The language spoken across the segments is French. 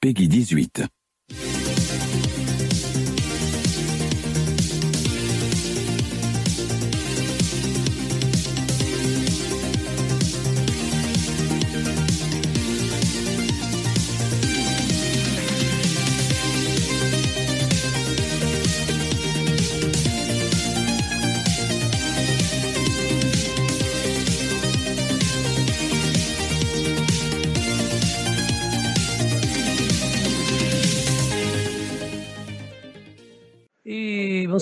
Peggy 18.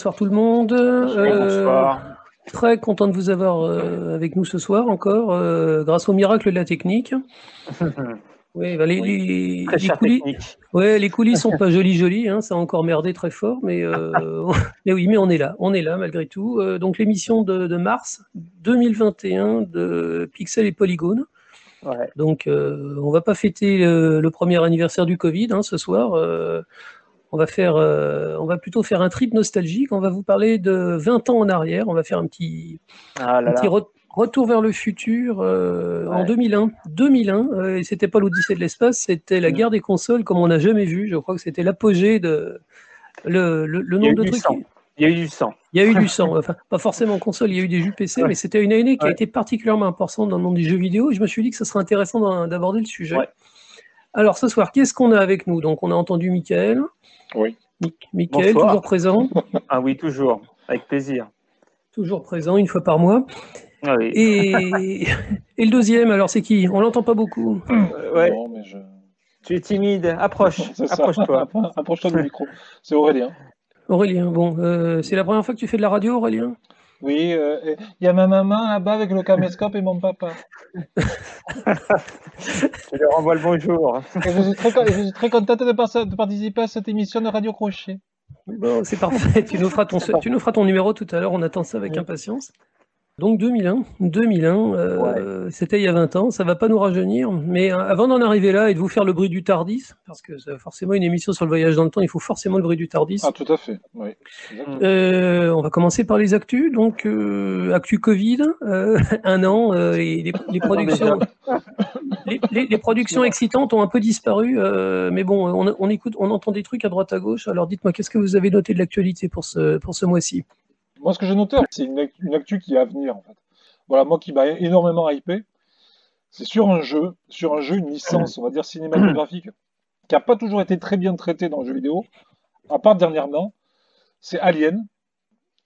Bonsoir tout le monde. Euh, Bonsoir. Très content de vous avoir euh, avec nous ce soir encore, euh, grâce au miracle de la technique. Oui, bah, les, les- Très les coulisses, technique. ouais, les coulisses sont pas jolies jolies, hein, ça a encore merdé très fort, mais, euh, mais oui, mais on est là, on est là malgré tout. Donc l'émission de, de mars 2021 de Pixel et Polygone. Ouais. Donc, on va pas fêter le, le premier anniversaire du Covid hein, ce soir. On va faire, euh, on va plutôt faire un trip nostalgique. On va vous parler de 20 ans en arrière. On va faire un petit, Ah là un petit là. re- retour vers le futur euh, en Ouais. 2001. 2001, euh, et c'était pas l'Odyssée de l'espace, c'était la Mm. guerre des consoles comme on n'a jamais vu. Je crois que c'était l'apogée de le, le, nombre de trucs. sang. Il y a eu du sang. Il y a eu du sang, enfin pas forcément console, il y a eu des jeux PC, Ouais. mais c'était une année qui a été particulièrement importante dans le monde des jeux vidéo. Et je me suis dit que ce serait intéressant d'aborder le sujet. Alors ce soir, qu'est-ce qu'on a avec nous? Donc on a entendu Michael. Oui. Mi- Michael, Bonsoir. toujours présent, Ah oui, toujours. Avec plaisir. toujours présent une fois par mois. Ah oui. Et, et le deuxième, alors c'est qui? On l'entend pas beaucoup. Euh, ouais, Non, mais je... tu es timide. Approche. Approche-toi. Approche-toi du micro. C'est Aurélien. Aurélien, bon, euh, c'est la première fois que tu fais de la radio, Aurélien? Oui, euh, il y a ma maman là-bas avec le caméscope et mon papa. Je lui renvoie le bonjour. Et je, suis très, con- et je suis très contente de, par- de participer à cette émission de Radio Crochet. Bon, c'est parfait. tu, nous feras ton, tu nous feras ton numéro tout à l'heure. On attend ça avec Oui. impatience. Donc 2001, 2001, euh, c'était il y a 20 ans. Ça va pas nous rajeunir, mais euh, avant d'en arriver là et de vous faire le bruit du Tardis, parce que c'est forcément une émission sur le voyage dans le temps, il faut forcément le bruit du Tardis. Ah, tout à fait. Oui. Euh, on va commencer par les actus. Donc, euh, actu Covid, euh, un an, euh, les, les- les productions, les, les- les productions excitantes ont un peu disparu, euh, mais bon, on, on écoute, on entend des trucs à droite à gauche. Alors, dites-moi, qu'est-ce que vous avez noté de l'actualité pour ce pour ce mois-ci? Moi, ce que j'ai noté, c'est une, une actu qui est à venir, en fait. Voilà, moi qui m'a énormément hypé, c'est sur un jeu, sur un jeu, une licence, on va dire cinématographique, qui n'a pas toujours été très bien traitée dans le jeu vidéo, à part dernièrement, c'est Alien.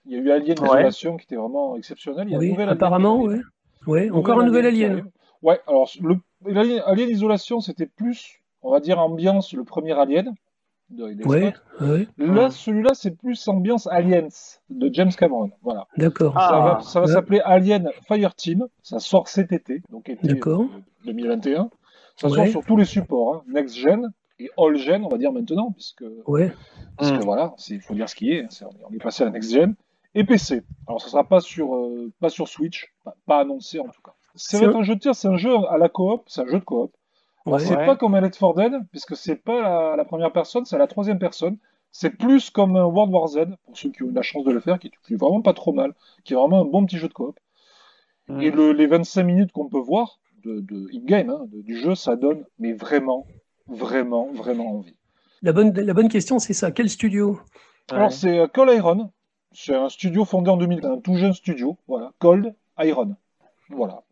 Il y a eu Alien Ouais. Isolation qui était vraiment exceptionnel. Il y a Oui, Alien apparemment, ouais. Ouais, encore un nouvel alien. arrive. Ouais, alors le Alien Isolation, c'était plus, on va dire, ambiance le premier Alien. De, Ouais, Là, celui-là, c'est plus ambiance Aliens de James Cameron. Voilà. d'accord. Ah. Ça va, ça va ouais. s'appeler Alien Fireteam. Ça sort cet été, donc été D'accord. euh, 2021. Ça Ouais. sort sur tous les supports, hein. next gen et all gen, on va dire maintenant, puisque, Ouais, parce que voilà, il faut dire ce qui est. hein. C'est- on est- on est passé à la next gen et PC. Alors, ça sera pas sur, euh, pas sur Switch, pas, pas annoncé en tout cas. C'est un jeu de tir, c'est un jeu à la coop, c'est un jeu de coop. Ouais. Ouais. pas comme Left 4 Dead, puisque c'est pas la, la première personne, c'est la troisième personne. C'est plus comme un World War Z, pour ceux qui ont eu la chance de le faire, qui, qui est vraiment pas trop mal, qui est vraiment un bon petit jeu de coop. Mm. Et le- les 25 minutes qu'on peut voir de, de in-game, hein, du jeu, ça donne, mais vraiment, vraiment, vraiment envie. La bonne, la bonne question, c'est ça. Quel studio? Ouais. Alors, c'est euh, Cold Iron. C'est un studio fondé en 2000, un tout jeune studio. Voilà, Cold Iron. Voilà.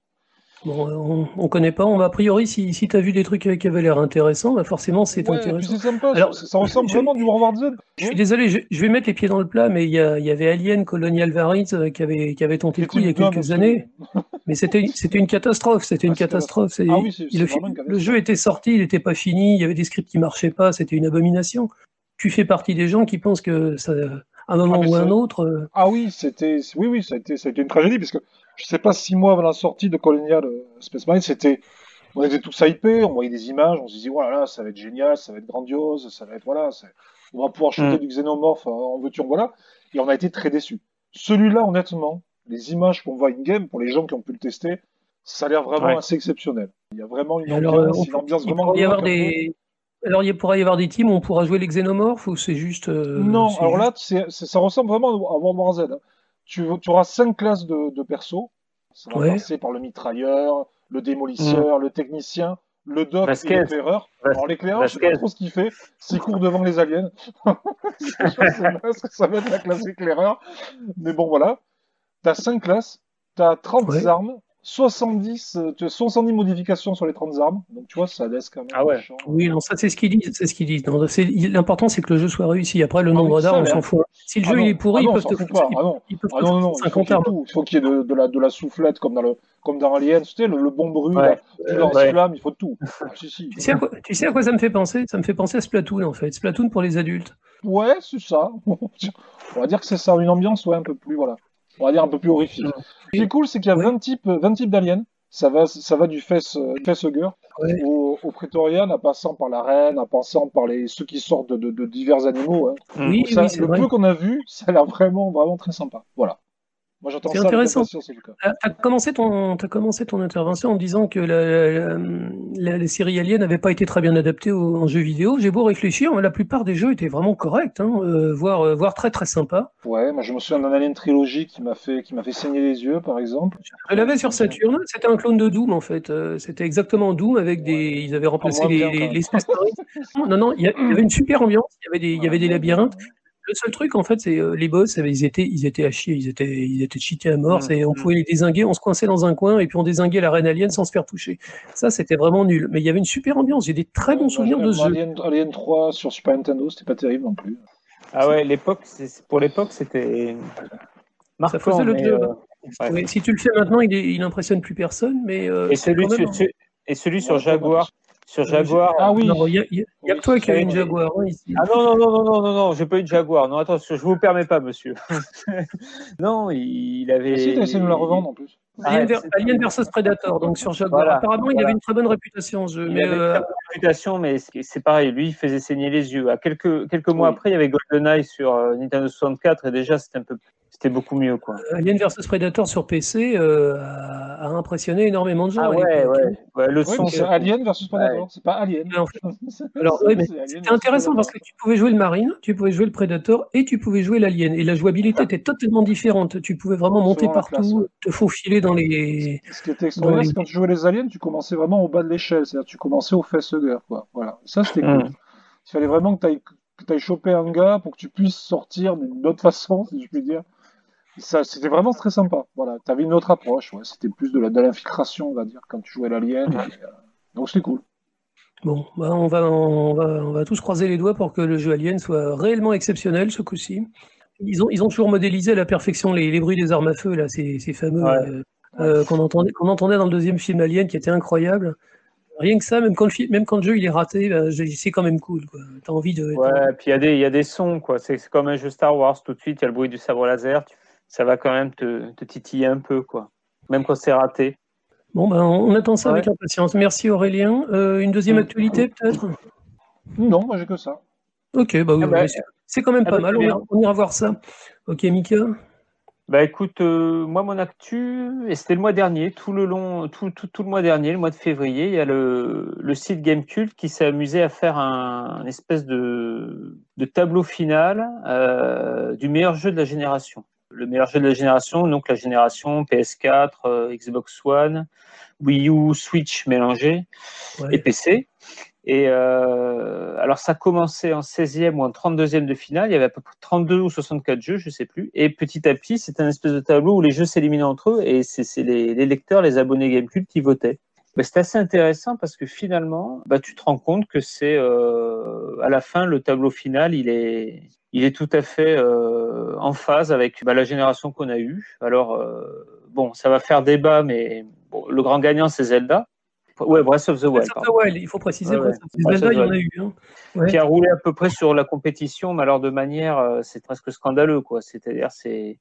Bon, on, on connaît pas. On va a priori, si, si tu as vu des trucs qui avaient l'air intéressants, bah forcément, c'est Ouais, intéressant. sympa, Alors, ça, ça ressemble je- vraiment du World War Z. Je suis désolé, je, je vais mettre les pieds dans le plat, mais il y, avait Alien Colonial Marines euh, qui avait, qui avait tenté le coup il y a C'était une quelques années, mais c'était c'était une catastrophe. C'était une Ah, c'était- catastrophe. Ah oui, le, une jeu était sorti, il n'était pas fini, il y avait des scripts qui marchaient pas, c'était une abomination. Tu fais partie des gens qui pensent que ça, à un moment Ah, ou à un autre, euh, Ah oui, c'était, oui, oui, ça a été, ça a été une tragédie, parce que je sais pas, six mois avant la sortie de Colonial euh, Space Marine, c'était, on était tous hypés, on voyait des images, on se disait, voilà, ça va être génial, ça va être grandiose, ça va être, voilà, on va pouvoir shooter Mm. du xénomorphe euh, en en voilà, et on a été très déçus. Celui-là, honnêtement, les images qu'on voit in-game, pour les gens qui ont pu le tester, ça a l'air vraiment Ouais. assez exceptionnel. Il y a vraiment une alors, ambiance, euh, une ambiance il vraiment y avoir des, alors il pourra y avoir des teams où on pourra jouer les xénomorphes ou c'est juste. euh, Non, alors juste- là, ça ressemble vraiment à World War Z. hein. Tu, tu auras cinq classes de, de persos. Ça va Ouais. passer par le mitrailleur, le démolisseur, le technicien, le doc Vasquez. et l'éclaireur. Alors l'éclaireur, je sais pas trop ce qu'il fait. S'il court devant les aliens, je sais pas ce que ça va être la classe éclaireur. Mais bon, voilà. T'as 5 classes, t'as 30 Ouais. armes, 70, euh, tu as 70 modifications sur les 30 armes. Donc tu vois, ça laisse quand même. Ah ouais. Oui, non, ça c'est ce qu'ils disent. C'est ce qu'ils disent. L'important c'est que le jeu soit réussi. Après, le nombre oui, ça, d'armes, on s'en fout. Si le Ah jeu non, il est pourri, ah non, ils peuvent te pas. Ah non. Ils peuvent Ah non, non, foutre non, il faut 50 qu'il y ait armes. tout. Il faut qu'il y ait de, de la, de la soufflette comme dans, le, comme dans Alien, tu sais, le, le bon bruit, Ouais. là, tu Euh, lance-flamme, il faut tout. Ah, si, si. Tu sais, à quoi, tu sais à quoi ça me fait penser? Ça me fait penser à Splatoon en fait. Splatoon pour les adultes. Ouais, c'est ça. On va dire que c'est ça, une ambiance ouais, un peu plus, voilà. On va dire un peu plus horrifique. Ce qui est cool, c'est qu'il y a Ouais. 20 types, 20 types d'aliens. Ça va, ça va du face, euh, Ouais. au, au Praetorian, en passant par la reine, en passant par les, ceux qui sortent de, de- de divers animaux. hein. Oui, ça, oui, c'est le vrai. peu qu'on a vu, ça a l'air vraiment, vraiment très sympa. Voilà. Moi, j'attends C'est ça intéressant. Tu as commencé, ton, as commencé ton intervention en disant que la, la, la- la série Alien n'avait pas été très bien adaptée au- en jeu vidéo. J'ai beau réfléchir, mais la plupart des jeux étaient vraiment corrects, hein, euh, voire, euh, voire très très sympas. Ouais, moi, je me souviens d'un Alien Trilogy qui m'a fait, qui m'a fait saigner les yeux, par exemple. Je l'avais sur Saturn, c'était un clone de Doom en fait. Euh, c'était exactement Doom avec des. Ouais. Ils avaient remplacé les, bien, les, les. Non, non, il y, a- il y avait une super ambiance, il y avait des, il y avait des labyrinthes. Le seul truc, en fait, c'est euh, les boss, ils étaient, ils étaient à chier, ils étaient, ils étaient cheatés à mort. Mm, c'est- on mm. pouvait les désinguer, on se coinçait dans un coin et puis on désinguait la reine alien sans se faire toucher. Ça, c'était vraiment nul. Mais il y avait une super ambiance. J'ai des très bons Ouais, souvenirs moi, de ce jeu. Alien, Alien 3 sur Super Nintendo, c'était pas terrible non plus. Ah ouais, l'époque, pour l'époque, c'était marquant. faisait le mais, job. euh, ouais. Si tu le fais maintenant, il, est- il impressionne plus personne. Mais euh, Et celui, même- sur, et celui sur Ouais, Jaguar, sur Jaguar. Ah oui. Non, il y a, y a- il y a que toi qui as une Jaguar hein, ici. Ah non, non, non, non, non, non, non, j'ai pas eu de Jaguar. Non, attention, je vous permets pas, monsieur. non, il avait. Et si, t'as essayé de nous la revendre en plus. Alien, Arrête, versus Predator, donc sur Jaguar. Voilà, Apparemment, il avait une très bonne réputation. Il Mais avait une euh, très bonne réputation, mais c'est pareil. Lui, il faisait saigner les yeux. À quelques, quelques mois Oui. après, il y avait GoldenEye sur euh, Nintendo 64 et déjà, c'était un peu, c'était beaucoup mieux, quoi. Alien vs Predator sur PC euh, a, impressionné énormément de gens. Ah à ouais, l'époque. ouais, ouais. Le son, c'est Alien versus Predator, Ouais. c'est pas Alien. Alors, oui, mais C'était intéressant parce que tu pouvais jouer le Marine, tu pouvais jouer le Predator et tu pouvais jouer l'Alien. Et la jouabilité était totalement différente. Tu pouvais vraiment monter partout, classe, ouais. te faufiler dans les. Ce qui était extraordinaire, les- c'est quand tu jouais les aliens, tu commençais vraiment au bas de l'échelle, c'est-à-dire tu commençais au facehugger, quoi. Voilà. Ça, c'était cool. Mm. Il fallait vraiment que tu que ailles choper un gars pour que tu puisses sortir d'une autre façon, si je puis dire. Ça, c'était vraiment très sympa. Voilà. Tu avais une autre approche, ouais. C'était plus de l'infiltration, on va dire, quand tu jouais l'alien. euh, Donc c'était cool. Bon, bah, on, va, on, va, on va tous croiser les doigts pour que le jeu Alien soit réellement exceptionnel ce coup-ci. Ils ont, ils ont toujours modélisé à la perfection les, les bruits des armes à feu, là, ces, ces fameux Ouais. euh, euh, qu'on entendait, qu'on entendait dans le deuxième film Alien qui était incroyable. Rien que ça, même quand le, même quand le jeu il est raté, bah, c'est quand même cool. T'as envie de. Ouais, puis il y, a des- il y a des sons, quoi. C'est c'est comme un jeu Star Wars, tout de suite, il y a le bruit du sabre laser. tu- Ça va quand même te, te titiller un peu, quoi. Même quand c'est raté. Bon, ben, on attend ça Ouais. avec impatience. Merci Aurélien. Euh, une deuxième Mm. actualité peut-être? Non, moi j'ai que ça. Ok, bah oui, Ah bah, c'est- quand même ah pas bah, mal. On ira, on ira voir ça. Ok, Mika? Bah écoute, euh, moi mon actu, et c'était le mois dernier, tout le long, tout, tout, tout le mois dernier, le mois de février, il y a le, le site Gamecult qui s'est amusé à faire un, un espèce de, de tableau final euh, du meilleur jeu de la génération. Le meilleur jeu de la génération, donc la génération PS4, euh, Xbox One, Wii U, Switch mélangé Ouais. et PC. Et euh, alors ça commençait en 16e ou en 32e de finale, il y avait à peu près 32 ou 64 jeux, je sais plus. Et petit à petit, c'était un espèce de tableau où les jeux s'éliminaient entre eux et c'est les, les lecteurs, les abonnés Gamecube qui votaient. Ben, c'est assez intéressant parce que finalement, bah, tu te rends compte que c'est euh, à la fin le tableau final, il est, il est tout à fait euh, en phase avec bah, la génération qu'on a eue. Alors euh, bon, ça va faire débat, mais bon, le grand gagnant c'est Zelda. Ouais, Breath of the Wild. Breath of pardon. the Wild, il faut préciser. Ouais. Breath of the Zelda, il y en a eu. hein. Ouais. qui a roulé à peu près sur la compétition, mais alors de manière, euh, c'est presque scandaleux, quoi. C'est-à-dire, c'est,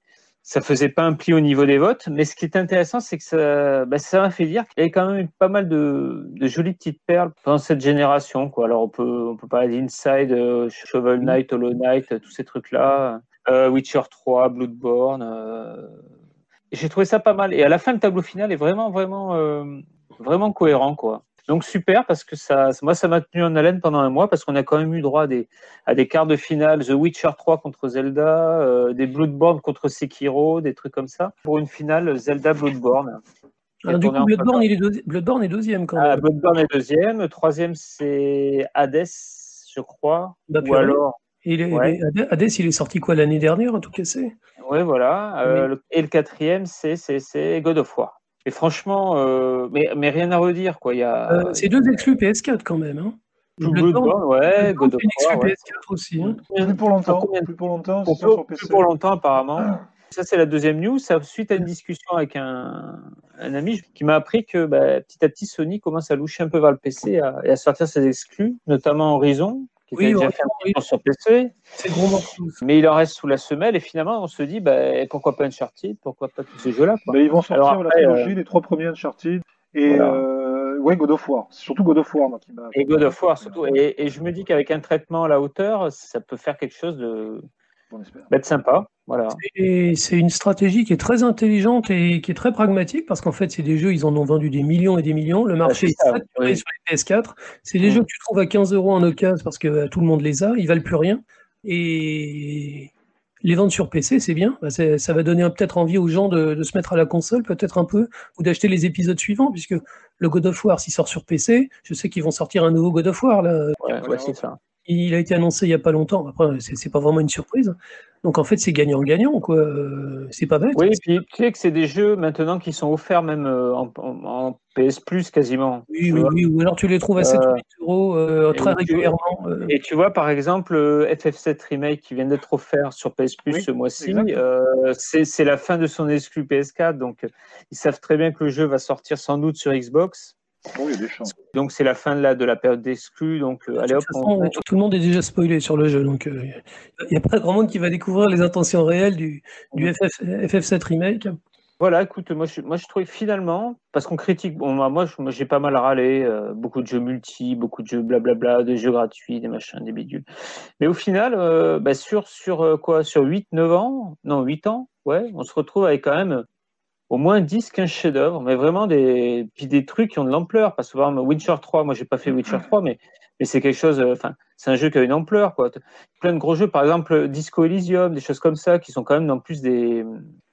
ça faisait pas un pli au niveau des votes. Mais ce qui est intéressant, c'est que ça, bah, ça m'a fait dire qu'il y avait quand même pas mal de, de jolies petites perles pendant cette génération, quoi. Alors on peut, on peut parler d'Inside, euh, Shovel Knight, Hollow Knight, tous ces trucs-là, euh, Witcher 3, Bloodborne. euh, J'ai trouvé ça pas mal. Et à la fin, le tableau final est vraiment, vraiment, vraiment cohérent, quoi. Donc super parce que ça, moi ça m'a tenu en haleine pendant un mois parce qu'on a quand même eu droit à des, à des quarts de finale, The Witcher 3 contre Zelda, euh, des Bloodborne contre Sekiro, des trucs comme ça. Pour une finale Zelda Bloodborne. Ah, du coup, Bloodborne, est Bloodborne est deuxième quand même. Ah, Bloodborne est deuxième. Troisième, c'est Hades, je crois. Bah, Ou alors. Il est, Hades, il est sorti quoi l'année dernière, en tout cas c'est? Oui, voilà. Euh, et le quatrième, c'est God of War. Et franchement, euh, mais, mais, rien à redire. quoi. Il y a... Euh, c'est deux exclus PS4 quand même. Hein. Bloodborne, ouais, God of War. PS4 aussi. Hein. Plus pour longtemps. Plus pour longtemps, plus pour longtemps apparemment. Ça, c'est la deuxième news. Ça, suite à une discussion avec un, un ami qui m'a appris que bah, petit à petit, Sony commence à loucher un peu vers le PC et à, sortir ses exclus, notamment Horizon, qui oui, déjà fait sur PC. C'est gros Mais il en reste sous la semelle et finalement, on se dit bah, pourquoi pas Uncharted Pourquoi pas tous ces jeux-là bah, Ils vont sortir la trilogie, euh, les trois premiers Uncharted. Et euh, ouais, God of War. C'est surtout God of War qui m'a. Et God of War surtout. Et, et je me dis qu'avec un traitement à la hauteur, ça peut faire quelque chose de, bah, sympa. Voilà. C'est une stratégie qui est très intelligente et qui est très pragmatique parce qu'en fait, c'est des jeux, ils en ont vendu des millions et des millions. Le marché est saturé sur les PS4. C'est des mm. jeux que tu trouves à 15 euros en occasion parce que euh, tout le monde les a, ils valent plus rien. Et les ventes sur PC, c'est bien. Bah, ça va donner peut-être envie aux gens de, se mettre à la console, peut-être un peu, ou d'acheter les épisodes suivants, puisque le God of War, s'il sort sur PC, je sais qu'ils vont sortir un nouveau God of War. Là. Ouais, c'est ça. Il a été annoncé il n'y a pas longtemps. Après, c'est pas vraiment une surprise. Donc en fait, c'est gagnant-gagnant, quoi. Euh, c'est pas bête. Oui, et puis tu sais que c'est des jeux maintenant qui sont offerts même euh, en, PS Plus quasiment. Oui, oui, oui, Ou alors tu les trouves à 7 8 euros très régulièrement. Et tu vois, par exemple, FF7 Remake qui vient d'être offert sur PS Plus ce mois-ci, c'est la fin de son exclu PS4. Donc ils savent très bien que le jeu va sortir sans doute sur Xbox. Donc c'est la fin de la, de la période d'exclus. Donc euh, allez hop. Tout le monde est déjà spoilé sur le jeu, donc il euh, n'y a pas grand monde qui va découvrir les intentions réelles du, du FF, 7 remake. Voilà, écoute, moi je, moi je trouve finalement, parce qu'on critique, bon, moi j'ai pas mal râlé, euh, beaucoup de jeux multi, beaucoup de jeux blablabla, des jeux gratuits, des machins, des bidules. Mais au final, bah, sur, sur quoi? Sur 8-9 ans, non 8 ans, ouais, on se retrouve avec quand même au moins 10, 15 chefs-d'œuvre, mais vraiment des, puis des trucs qui ont de l'ampleur. Parce que, par exemple, Witcher 3, moi, j'ai pas fait Witcher 3, mais, mais c'est quelque chose, euh, enfin, c'est un jeu qui a une ampleur, quoi. Plein de gros jeux, par exemple, Disco Elysium, des choses comme ça, qui sont quand même en plus des,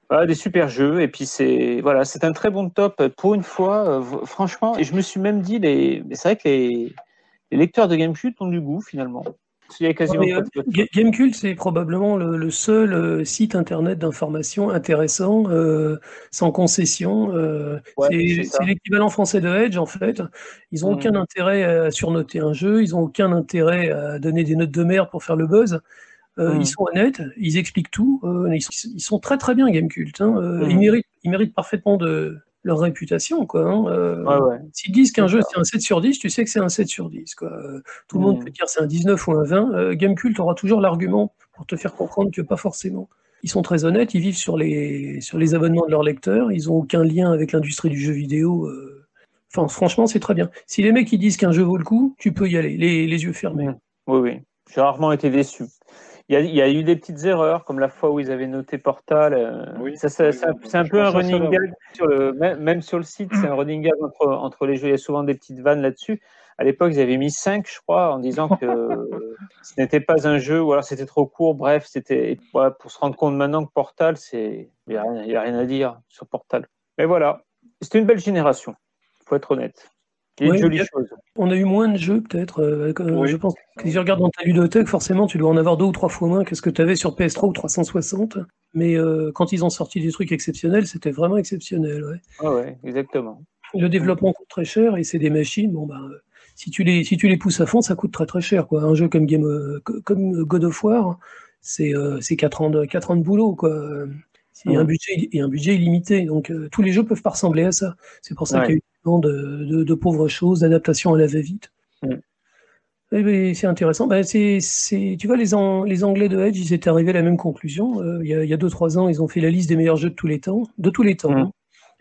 voilà, des super jeux. Et puis, c'est, voilà, c'est un très bon top pour une fois, euh, franchement. Et je me suis même dit, les, c'est vrai que les, les lecteurs de GameCube ont du goût, finalement. Euh, Gamecult, c'est probablement le, seul euh, site internet d'information intéressant, euh, sans concession. c'est l'équivalent français de Edge, en fait. Ils n'ont mm. aucun intérêt à surnoter un jeu, ils n'ont aucun intérêt à donner des notes de merde pour faire le buzz. Ils sont honnêtes, ils expliquent tout. Ils sont, très très bien Gamecult. Hein. Mm. Ils, méritent, ils méritent parfaitement de, leur réputation. Quoi, hein. euh, S'ils disent qu'un jeu c'est un 7 sur 10, tu sais que c'est un 7 sur 10. Quoi. Tout le monde mm. peut dire c'est un 19 ou un 20. Euh, Gamecult aura toujours l'argument pour te faire comprendre que pas forcément. Ils sont très honnêtes, ils vivent sur les, sur les abonnements de leurs lecteurs, ils n'ont aucun lien avec l'industrie du jeu vidéo. Euh. Enfin, franchement, c'est très bien. Si les mecs ils disent qu'un jeu vaut le coup, tu peux y aller, les, les yeux fermés. Mm. Oui, oui. J'ai rarement été déçu. Il y, a, eu des petites erreurs, comme la fois où ils avaient noté Portal. Euh, oui, c'est un peu un running gag. Sur le, même, sur le site, c'est un running gag entre, entre les jeux. Il y a souvent des petites vannes là-dessus. À l'époque, ils avaient mis 5, je crois, en disant que ce n'était pas un jeu, ou alors c'était trop court. Bref, c'était pour se rendre compte maintenant que Portal, c'est il n'y a, a, rien à dire sur Portal. Mais voilà, c'était une belle génération, faut être honnête. On a eu moins de jeux, peut-être. Euh, euh, je pense que si tu regardes dans ta ludothèque, forcément, tu dois en avoir deux ou trois fois moins que ce que tu avais sur PS3 ou 360. Mais euh, quand ils ont sorti des trucs exceptionnels, c'était vraiment exceptionnel. Ouais. Ah ouais, exactement. Le développement coûte très cher et c'est des machines. Bon, bah, si, tu les, si tu les pousses à fond, ça coûte très très cher. Quoi. Un jeu comme, Game, comme God of War, c'est 4, ans de, 4 ans de boulot. Quoi. Et, un budget, et un budget illimité. Donc tous les jeux peuvent pas ressembler à ça. C'est pour ça qu'il y a eu de, pauvres choses, d'adaptation à la va-vite. Mm. Eh c'est intéressant. Bah, c'est, tu vois, les, les Anglais de Edge, ils étaient arrivés à la même conclusion. Euh, il y a 2-3 ans, ils ont fait la liste des meilleurs jeux de tous les temps. De tous les temps. Mm. Hein.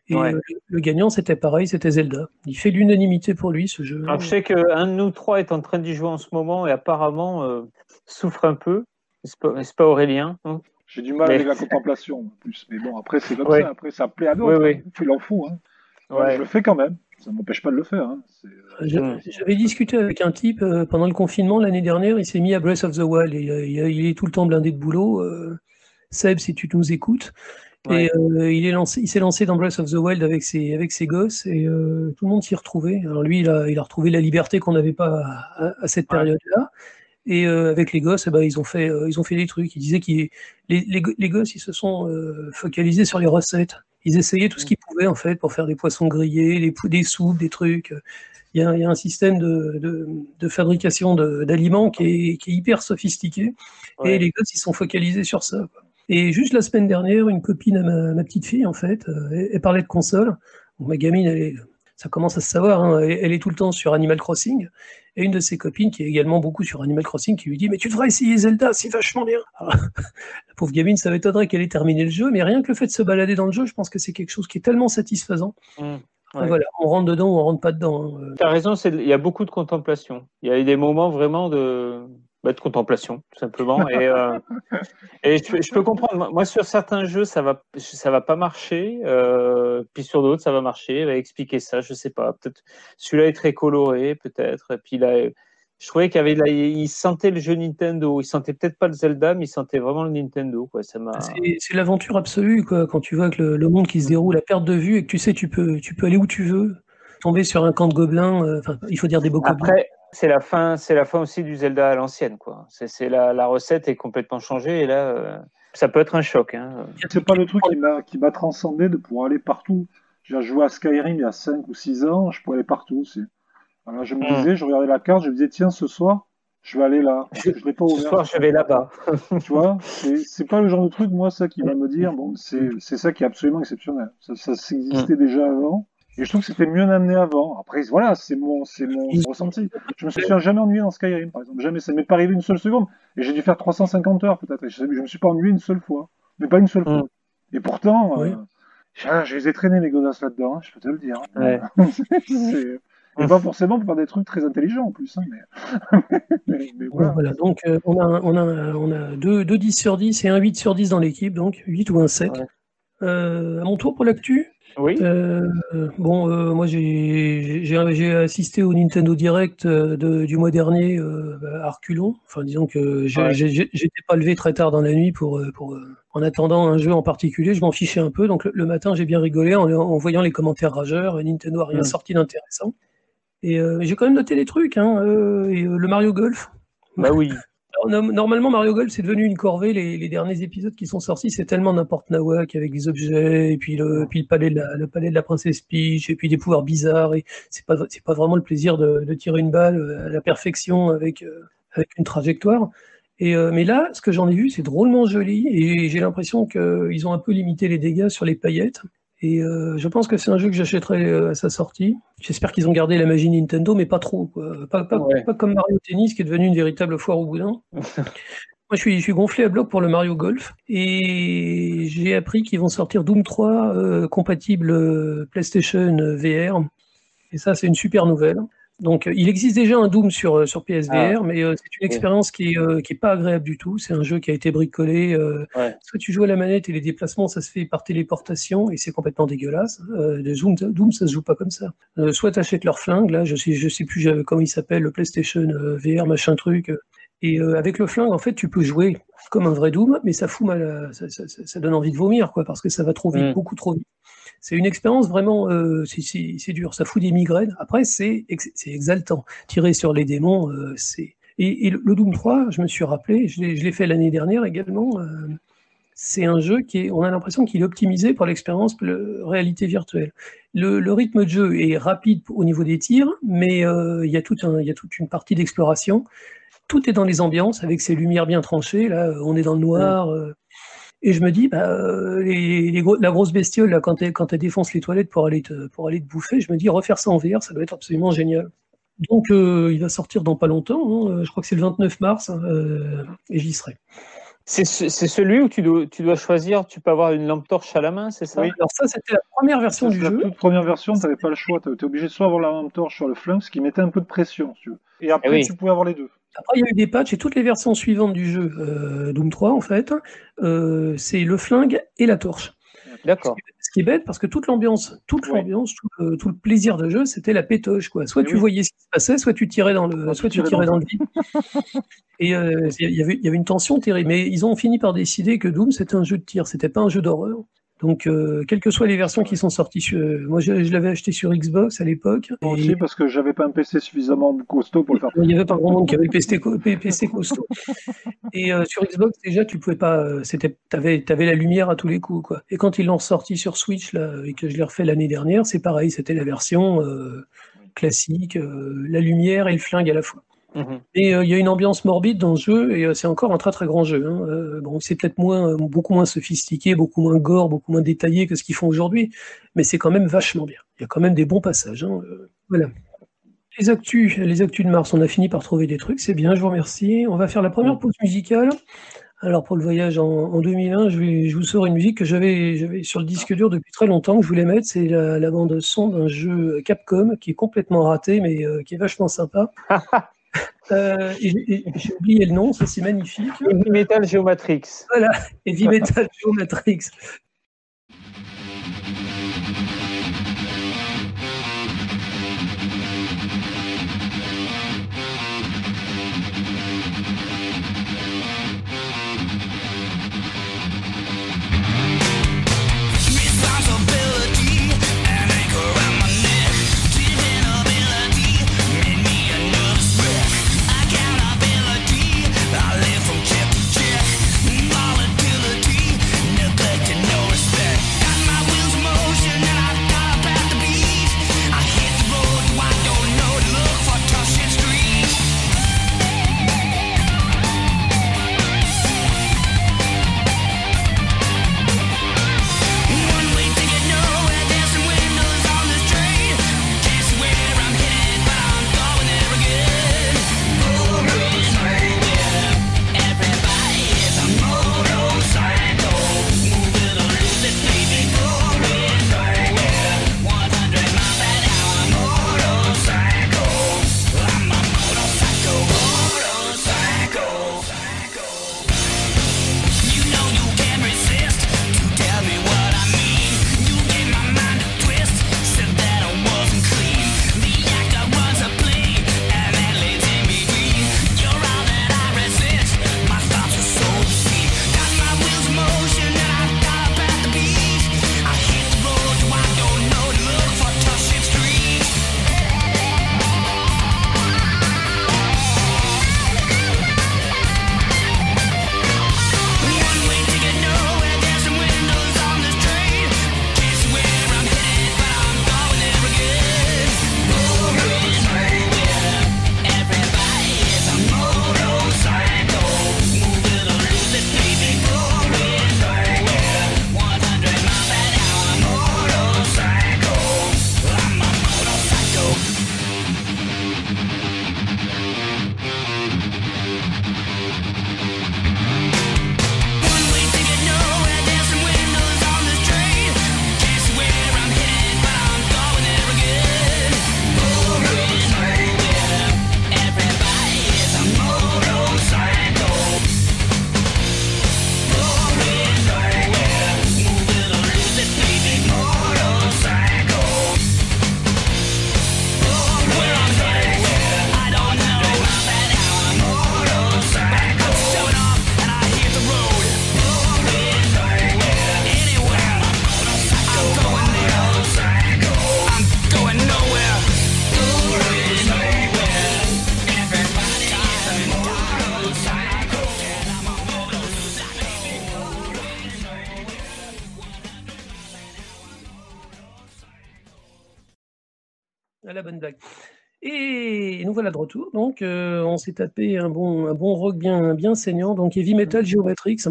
Et euh, le, gagnant, c'était pareil, c'était Zelda. Il fait l'unanimité pour lui, ce jeu. Alors, je sais qu'un de nous trois est en train d'y jouer en ce moment et apparemment euh, souffre un peu. C'est pas, pas Aurélien hein J'ai du mal avec la contemplation, en plus. Mais bon, après, c'est comme ça. Après, ça plaît à d'autres. Oui, oui. l'en fou. Hein. Je le fais quand même. Ça ne m'empêche pas de le faire. Hein. Euh, j'avais discuté avec un type euh, pendant le confinement l'année dernière. Il s'est mis à Breath of the Wild. Et, euh, il est tout le temps blindé de boulot. Seb, si tu nous écoutes. Et euh, il est lancé, il s'est lancé dans Breath of the Wild avec ses avec ses gosses et euh, tout le monde s'y retrouvait. Alors lui, il a il a retrouvé la liberté qu'on n'avait pas à, à cette période-là. Et euh, avec les gosses, eh ben, ils ont fait euh, ils ont fait des trucs. Ils disaient que les, les, les gosses, ils se sont euh, focalisés sur les recettes. Ils essayaient tout ce qu'ils pouvaient en fait pour faire des poissons grillés, des, des soupes, des trucs. Il y a, il y a un système de, de, de fabrication d'aliments qui est, qui est hyper sophistiqué. Et les gosses, ils sont focalisés sur ça. Quoi. Et juste la semaine dernière, une copine à ma, ma petite fille, en fait, euh, elle, parlait de console. Ma gamine, elle est, ça commence à se savoir, hein, elle, elle, est tout le temps sur Animal Crossing. Et une de ses copines, qui est également beaucoup sur Animal Crossing, qui lui dit Mais tu devrais essayer Zelda, c'est vachement bien. Alors, la pauvre gamine, ça m'étonnerait qu'elle ait terminé le jeu, mais rien que le fait de se balader dans le jeu, je pense que c'est quelque chose qui est tellement satisfaisant. Mmh. Ouais. Voilà, on rentre dedans ou on rentre pas dedans. Hein. Tu as raison, il y a beaucoup de contemplation. Il y a eu des moments vraiment de, bah, de contemplation, tout simplement. Et, euh, et je, je, peux comprendre. Moi, sur certains jeux, ça va, ça va pas marcher. Euh, puis sur d'autres, ça va marcher. Va expliquer ça, je sais pas. Peut-être celui-là est très coloré, peut-être. Et puis là, je trouvais qu'il avait, là, il sentait le jeu Nintendo. Il sentait peut-être pas le Zelda, mais il sentait vraiment le Nintendo. Quoi. Ça m'a. C'est l'aventure absolue, quoi. Quand tu vois que le, le, monde qui se déroule à perte de vue et que tu sais, tu peux, tu peux aller où tu veux. Tomber sur un camp de gobelins. Euh, enfin, il faut dire des beaux Après, gobelins c'est la fin, c'est la fin aussi du Zelda à l'ancienne, quoi. C'est la, la, recette est complètement changée et là, euh, ça peut être un choc. Hein. C'est pas le truc qui m'a transcendé de pouvoir aller partout. J'ai joué à Skyrim il y a 5 ou 6 ans, je pouvais aller partout aussi. Alors je me disais, mmh. je regardais la carte, je me disais tiens ce soir, je vais aller là. Je, je l'ai pas ouvert. Ce soir, je vais là-bas. tu vois, c'est pas le genre de truc moi ça qui va me dire bon c'est c'est ça qui est absolument exceptionnel. Ça, ça existait mmh. déjà avant. Et je trouve que c'était mieux amené avant. Après, voilà, c'est mon, c'est mon ressenti. Je me suis jamais ennuyé dans Skyrim, par exemple. Jamais. Ça m'est pas arrivé une seule seconde. Et j'ai dû faire 350 heures, peut-être. Je, je me suis pas ennuyé une seule fois. Mais pas une seule fois. Et pourtant, oui. euh, je les ai traînés, mes godasses, là-dedans, hein, je peux te le dire. Ouais. Et pas forcément pour faire des trucs très intelligents en plus. Hein, mais... mais, mais voilà. voilà. Donc, euh, on, a, on, a, on a deux, deux 10 sur 10 et un 8 sur 10 dans l'équipe, donc 8 ou un 7. Ouais. Euh, à mon tour pour l'actu oui. Euh, bon, euh, moi j'ai assisté au Nintendo Direct euh, de, du mois dernier à Arculon. Enfin, disons que j'étais ouais. pas levé très tard dans la nuit pour, pour en attendant un jeu en particulier. Je m'en fichais un peu. Donc le, le matin, j'ai bien rigolé en, en, voyant les commentaires rageurs. Nintendo a rien mmh. sorti d'intéressant. Et j'ai quand même noté des trucs. Hein, et, le Mario Golf. Bah oui. Normalement, Mario Golf, c'est devenu une corvée. Les, les, derniers épisodes qui sont sortis, c'est tellement n'importe nawak avec des objets, et puis le, puis le palais de la, le palais de la princesse Peach, et puis des pouvoirs bizarres. Et c'est pas, c'est pas vraiment le plaisir de, de, tirer une balle à la perfection avec, euh, avec une trajectoire. Et euh, mais là, ce que j'en ai vu, c'est drôlement joli, et j'ai l'impression qu'ils ont un peu limité les dégâts sur les paillettes. Et euh, je pense que c'est un jeu que j'achèterai euh, à sa sortie. J'espère qu'ils ont gardé la magie Nintendo, mais pas trop. Quoi. Pas, pas, ouais. pas, comme Mario Tennis, qui est devenu une véritable foire au boudin. Moi, je suis, je suis gonflé à bloc pour le Mario Golf. Et j'ai appris qu'ils vont sortir Doom 3 euh, compatible PlayStation VR. Et ça, c'est une super nouvelle. Donc, il existe déjà un Doom sur, sur PSVR, ah. mais euh, c'est une expérience qui est, euh, qui est pas agréable du tout. C'est un jeu qui a été bricolé. Euh, ouais. Soit tu joues à la manette et les déplacements, ça se fait par téléportation et c'est complètement dégueulasse. de Zoom, Doom, ça se joue pas comme ça. soit tu achètes leur flingue, là, je sais, je sais plus comment il s'appelle, le PlayStation VR, machin truc. Et avec le flingue, en fait, tu peux jouer comme un vrai Doom, mais ça fout mal, ça, ça, ça donne envie de vomir, quoi, parce que ça va trop vite, mmh. beaucoup trop vite c'est une expérience vraiment, euh, c'est dur, ça fout des migraines. Après, c'est exaltant. Tirer sur les démons, euh, c'est. Et, et, le Doom 3, je me suis rappelé, je l'ai fait l'année dernière également. Euh, c'est un jeu qui est, on a l'impression qu'il est optimisé pour l'expérience réalité virtuelle. Le, le, rythme de jeu est rapide au niveau des tirs, mais il y a tout un, il y a toute une partie d'exploration. Tout est dans les ambiances avec ces lumières bien tranchées. Là, on est dans le noir. Ouais. Et je me dis, bah, euh, les, les gros, la grosse bestiole, là, quand, elle, quand elle défonce les toilettes pour aller, te, pour aller te bouffer, je me dis, refaire ça en VR, ça doit être absolument génial. Donc, euh, il va sortir dans pas longtemps, hein, je crois que c'est le 29 mars, euh, et j'y serai. C'est celui où tu dois, tu dois, choisir, tu peux avoir une lampe torche à la main, c'est ça? Oui, alors ça, c'était la première version du la jeu. La toute première version, tu n'avais pas le choix, tu étais obligé de soit avoir la lampe torche sur le flingue, ce qui mettait un peu de pression, si tu veux. Et après, eh oui. tu pouvais avoir les deux. Après, il y a eu des patchs et toutes les versions suivantes du jeu, euh, Doom 3 en fait, euh, c'est le flingue et la torche. D'accord. Ce qui est bête parce que toute l'ambiance, toute ouais. l'ambiance, tout, le, tout le plaisir de jeu, c'était la pétoche quoi. Soit et tu oui. voyais ce qui se passait, soit tu tirais dans le, soit tu tirais dans le vide. et euh, il y avait, y avait une tension terrible. Mais ils ont fini par décider que Doom c'était un jeu de tir, c'était pas un jeu d'horreur. Donc, euh, quelles que soient les versions qui sont sorties, sur, moi je, l'avais acheté sur Xbox à l'époque. Moi aussi, parce que j'avais pas un PC suffisamment costaud pour le faire. Il n'y avait pas grand monde qui avait le PC, PC costaud. et sur Xbox, déjà, tu pouvais pas. C'était, t'avais, avais la lumière à tous les coups, quoi. Et quand ils l'ont sorti sur Switch là, et que je l'ai refait l'année dernière, c'est pareil. C'était la version classique, la lumière et le flingue à la fois. Mhm. Et euh, il y a une ambiance morbide dans le jeu, et euh, c'est encore un très très grand jeu. Hein. Euh, bon, c'est peut-être moins, beaucoup moins sophistiqué, beaucoup moins gore, beaucoup moins détaillé que ce qu'ils font aujourd'hui, mais c'est quand même vachement bien. Il y a quand même des bons passages. Hein. voilà. Les actus, les actus de mars, on a fini par trouver des trucs, c'est bien, je vous remercie. On va faire la première pause musicale. Alors pour le voyage en, 2001, je, vais, je, vous sors une musique que j'avais sur le disque dur depuis très longtemps, que je voulais mettre. C'est la, bande son d'un jeu Capcom qui est complètement raté, mais qui est vachement sympa. Euh, J'ai oublié le nom, ça c'est magnifique. Heavy Metal Geomatrix. Voilà, Heavy Metal Geomatrix. On s'est tapé un bon, un bon rock bien, saignant. Donc, Heavy Metal Geomatrix.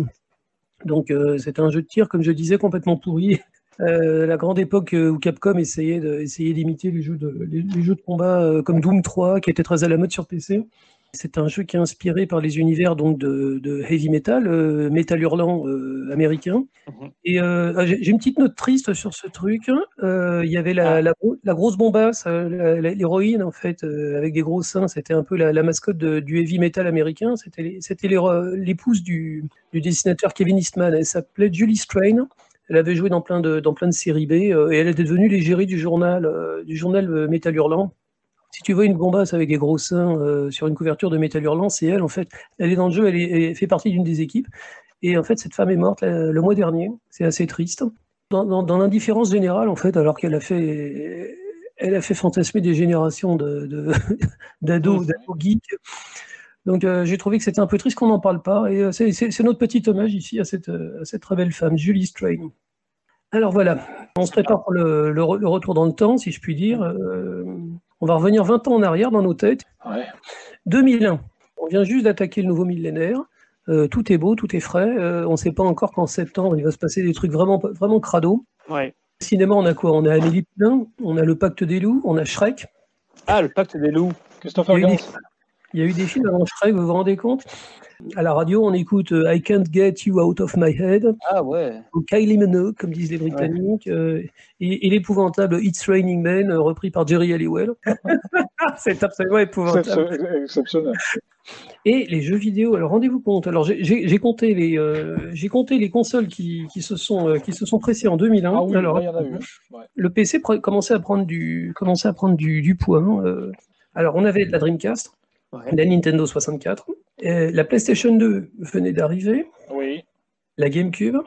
Donc, euh, c'est un jeu de tir, comme je disais, complètement pourri. Euh, la grande époque où Capcom essayait d'imiter les, jeux de combat comme Doom 3, qui était très à la mode sur PC. C'est un jeu qui est inspiré par les univers donc de, heavy metal, euh, metal hurlant euh, américain. Mhm. Et euh, ah, j'ai une petite note triste sur ce truc. Il y avait la, ah. grosse bombasse, l'héroïne en fait, avec des gros seins. C'était un peu la, mascotte du heavy metal américain. C'était l'épouse du, dessinateur Kevin Eastman. Elle s'appelait Julie Strain. Elle avait joué dans plein de, dans plein de séries B et elle était devenue l'égérie du journal, du journal Metal Hurlant si tu vois une bombasse avec des gros seins euh, sur une couverture de métal hurlant, c'est elle, en fait. Elle est dans le jeu, elle, fait partie d'une des équipes. Et en fait, cette femme est morte le mois dernier. C'est assez triste. dans, dans, dans l'indifférence générale, en fait, alors qu'elle a fait, elle a fait fantasmer des générations de, de- d'ados, d'ados geeks. Donc, euh, j'ai trouvé que c'était un peu triste qu'on n'en parle pas. Et euh, c'est, notre petit hommage ici à cette, euh, à cette très belle femme, Julie Strain. Alors voilà, on se prépare pour le, le re- le retour dans le temps, si je puis dire. Euh, on va revenir 20 ans en arrière dans nos têtes. Ouais. 2001, on vient juste d'attaquer le nouveau millénaire. Euh, tout est beau, tout est frais. Euh, on ne sait pas encore qu'en septembre, il va se passer des trucs vraiment, vraiment crado. Ouais. Cinéma, on a quoi? On a Amélie Poulain, on a Le Pacte des loups, on a Shrek. Ah, le pacte des loups. Christopher Il y a eu Gans. des, il y a eu des films avant Shrek, vous vous rendez compte? À la radio, on écoute euh, I Can't Get You Out of My Head, Ah ouais. ou Kylie Minogue, comme disent les Britanniques, euh, et, et l'épouvantable It's Raining Men, euh, repris par Jerry Halliwell. C'est absolument épouvantable. exceptionnel. Et les jeux vidéo, alors rendez-vous compte, alors j'ai- compté, les, euh, j'ai compté les consoles qui, qui, se sont, euh, qui se sont pressées en 2001. Ah oui, alors, là, il y en a eu. Ouais. le PC commençait à prendre du, commençait à prendre du, du poids. hein. Alors, on avait la Dreamcast, Ouais. la Nintendo 64, euh, la PlayStation 2 venait d'arriver, Oui. la GameCube,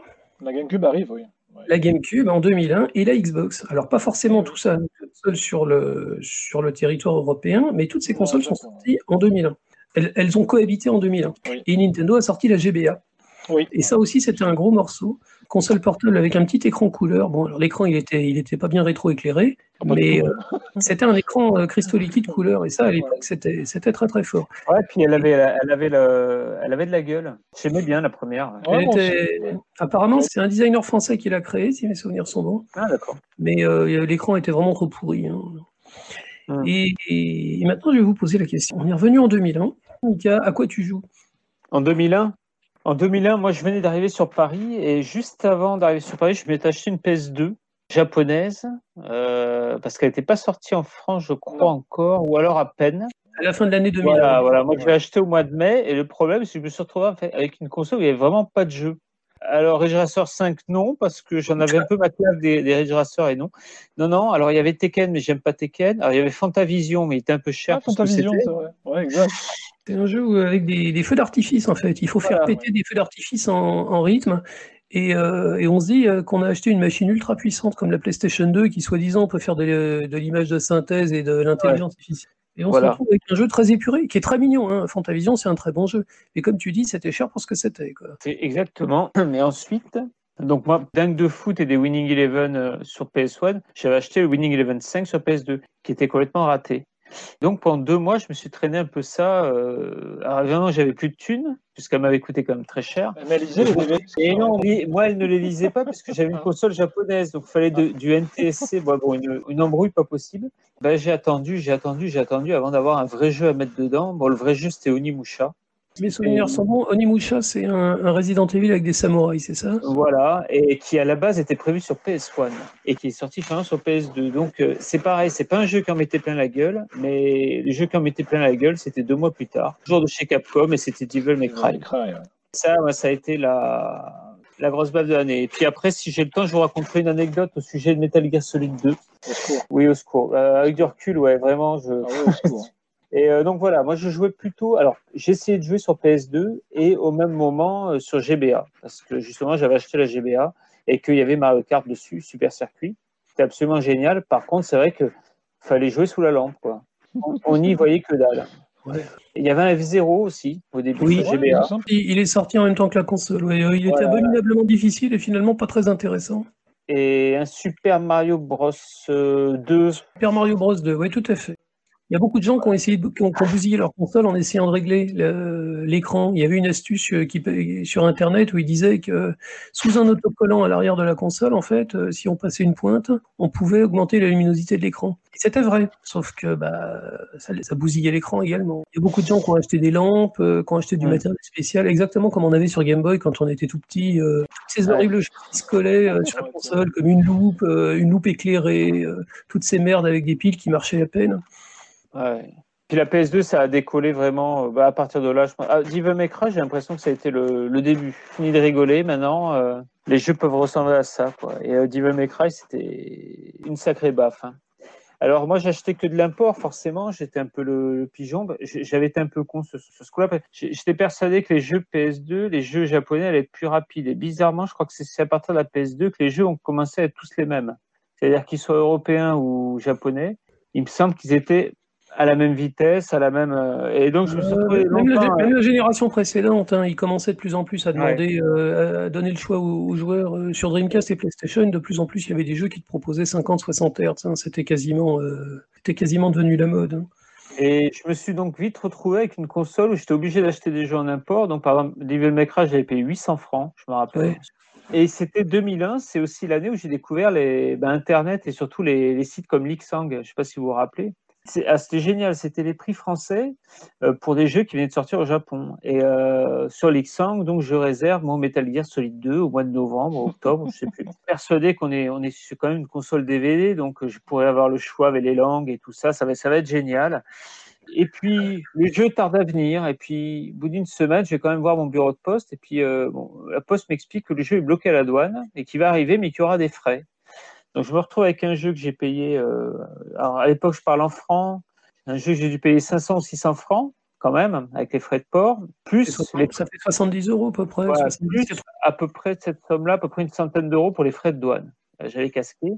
La GameCube arrive, oui. Ouais. la GameCube en 2001 et la Xbox. Alors, pas forcément tout ça seul sur le, sur le territoire européen, mais toutes ces Ouais, consoles sont sorties en 2001. Elles, elles ont cohabité en 2001. Oui. Et Nintendo a sorti la GBA. Oui. Et ça aussi, c'était un gros morceau. Console portable avec un petit écran couleur. Bon, alors l'écran, il était, il était pas bien rétro-éclairé, Ah, du mais euh, c'était un écran euh, cristaux liquide couleur. Et ça, à l'époque, c'était, c'était très très fort. Ouais, puis elle avait, elle avait, le, elle avait de la gueule. J'aimais bien la première. Elle était- Apparemment, c'est un designer français qui l'a créé, si mes souvenirs sont bons. Ah d'accord. Mais euh, l'écran était vraiment trop pourri. hein. Et, et- et maintenant, je vais vous poser la question. On est revenu en 2001. Mika, à quoi tu joues? En 2001 En 2001, moi je venais d'arriver sur Paris et juste avant d'arriver sur Paris, je m'étais acheté une PS2 japonaise euh, parce qu'elle n'était pas sortie en France, je crois encore, ou alors à peine. À la fin de l'année 2001. Voilà, voilà. Moi, je l'ai acheté au mois de mai et le problème, c'est que je me suis retrouvé avec une console où il n'y avait vraiment pas de jeu. Alors, Ridge Racer 5, non, parce que j'en avais un peu ma clave des, des Ridge Racer et non. Non, non. Alors, il y avait Tekken, mais j'aime pas Tekken. Alors, il y avait Fantavision, mais il était un peu cher. Ah, Fantavision, c'est vrai. Ouais, exact. C'est un jeu avec des, des feux d'artifice, en fait. Il faut faire péter des feux d'artifice en, en rythme. Et, euh, et on se dit euh, qu'on a acheté une machine ultra puissante comme la PlayStation 2 qui, soi-disant, peut faire de, de l'image de synthèse et de l'intelligence artificielle. Et on Voilà. se retrouve avec un jeu très épuré, qui est très mignon. Hein. Fantavision, c'est un très bon jeu. Et comme tu dis, c'était cher pour ce que c'était. C'est exactement. Mais ensuite, donc moi, dingue de foot et des Winning Eleven euh, sur PS1, j'avais acheté le Winning Eleven 5 sur PS2, qui était complètement raté. Donc pendant deux mois, je me suis traîné un peu ça. Euh... Alors évidemment, j'avais plus de thunes, puisqu'elle m'avait coûté quand même très cher. Mais elle lisait les DVD. Et non, moi, elle ne les lisait pas parce que j'avais une console japonaise, donc il fallait de- du NTSC, bon, bon, une, une embrouille pas possible. Ben, j'ai attendu, j'ai attendu, j'ai attendu avant d'avoir un vrai jeu à mettre dedans. Bon, le vrai jeu, c'était Onimusha. Mes souvenirs sont bons. Onimusha, c'est un, un Resident Evil avec des samouraïs, c'est ça? Voilà, et qui à la base était prévu sur PS1 et qui est sorti finalement sur PS2. Donc euh, c'est pareil, c'est pas un jeu qui en mettait plein la gueule, mais le jeu qui en mettait plein la gueule, c'était deux mois plus tard, toujours de chez Capcom, et c'était Devil May Cry. Ouais. Ça, ça a été la, la grosse baffe de l'année. Et puis après, si j'ai le temps, je vous raconterai une anecdote au sujet de Metal Gear Solid 2. Au secours. Oui, au secours. Euh, avec du recul, ouais, vraiment, je. Ah ouais, au secours. Et euh, donc voilà, moi je jouais plutôt. Alors, essayé de jouer sur PS2 et au même moment euh, sur GBA, parce que justement j'avais acheté la GBA et qu'il y avait Mario Kart dessus, Super Circuit. C'était absolument génial. Par contre, c'est vrai que fallait jouer sous la lampe, quoi. On- n'y voyait que dalle. Ouais. Il y avait un F0 aussi au début Oui. sur GBA. il il, est sorti en même temps que la console. ouais. Euh, Il était abominablement difficile et finalement pas très intéressant. Et un Super Mario Bros euh, 2. Super Mario Bros 2, oui, tout à fait. Il y a beaucoup de gens qui ont essayé, de, qui ont, qui ont bousillé leur console en essayant de régler le- l'écran. Il y avait une astuce euh, qui, sur Internet où il disait que sous un autocollant à l'arrière de la console, en fait, euh, si on passait une pointe, on pouvait augmenter la luminosité de l'écran. Et c'était vrai, sauf que bah, ça, ça bousillait l'écran également. Il y a beaucoup de gens qui ont acheté des lampes, euh, qui ont acheté du Ouais. matériel spécial, exactement comme on avait sur Game Boy quand on était tout petit. euh, toutes ces Ouais. horribles choses qui se collaient euh, sur la console, comme une loupe, euh, une loupe éclairée, toutes ces merdes avec des piles qui marchaient à peine. Puis la PS2, ça a décollé vraiment euh, bah, à partir de là. Je... Ah, j'ai l'impression que ça a été le, le début. Fini de rigoler, maintenant, euh, les jeux peuvent ressembler à ça. Et euh, Devil c'était une sacrée baffe. hein. Alors moi, j'achetais que de l'import, forcément. J'étais un peu le, pigeon. J'avais été un peu con ce, ce coup-là. J'étais persuadé que les jeux PS2, les jeux japonais allaient être plus rapides. Et bizarrement, je crois que c'est à partir de la PS2 que les jeux ont commencé à être tous les mêmes. C'est-à-dire qu'ils soient européens ou japonais. Il me semble qu'ils étaient à la même vitesse, à la même. Euh, et donc, je me suis retrouvé euh, même, la, même, la, génération précédente, hein, ils commençaient de plus en plus à demander, euh, à donner le choix aux, joueurs sur Dreamcast et PlayStation. De plus en plus, il y avait des jeux qui te proposaient 50-60 Hz. Hein, c'était quasiment, c'était quasiment devenu la mode. Hein. Et je me suis donc vite retrouvé avec une console où j'étais obligé d'acheter des jeux en import. Donc, par exemple, Devil May Cry, j'avais payé 800 francs, je me rappelle. Et c'était 2001, c'est aussi l'année où j'ai découvert les, ben, Internet et surtout les, les sites comme Lixang. Je ne sais pas si vous vous rappelez. Ah, c'était génial, c'était les prix français euh, pour des jeux qui venaient de sortir au Japon. Et euh, sur l'Xang, donc je réserve mon Metal Gear Solid 2 au mois de novembre, octobre, je sais plus. Persuadé qu'on est, on est sur quand même une console DVD, donc je pourrais avoir le choix avec les langues et tout ça, ça va, ça va être génial. Et puis, le jeu tarde à venir. Et puis, au bout d'une semaine, je vais quand même voir mon bureau de poste. Et puis, euh, bon, la poste m'explique que le jeu est bloqué à la douane et qu'il va arriver, mais qu'il y aura des frais. Donc je me retrouve avec un jeu que j'ai payé, euh, alors à l'époque je parle en francs, un jeu que j'ai dû payer 500 ou 600 francs quand même, avec les frais de port, plus ça fait 70 euros à peu près. plus à peu près cette somme-là, à peu près une centaine d'euros pour les frais de douane. Euh, j'avais casqué.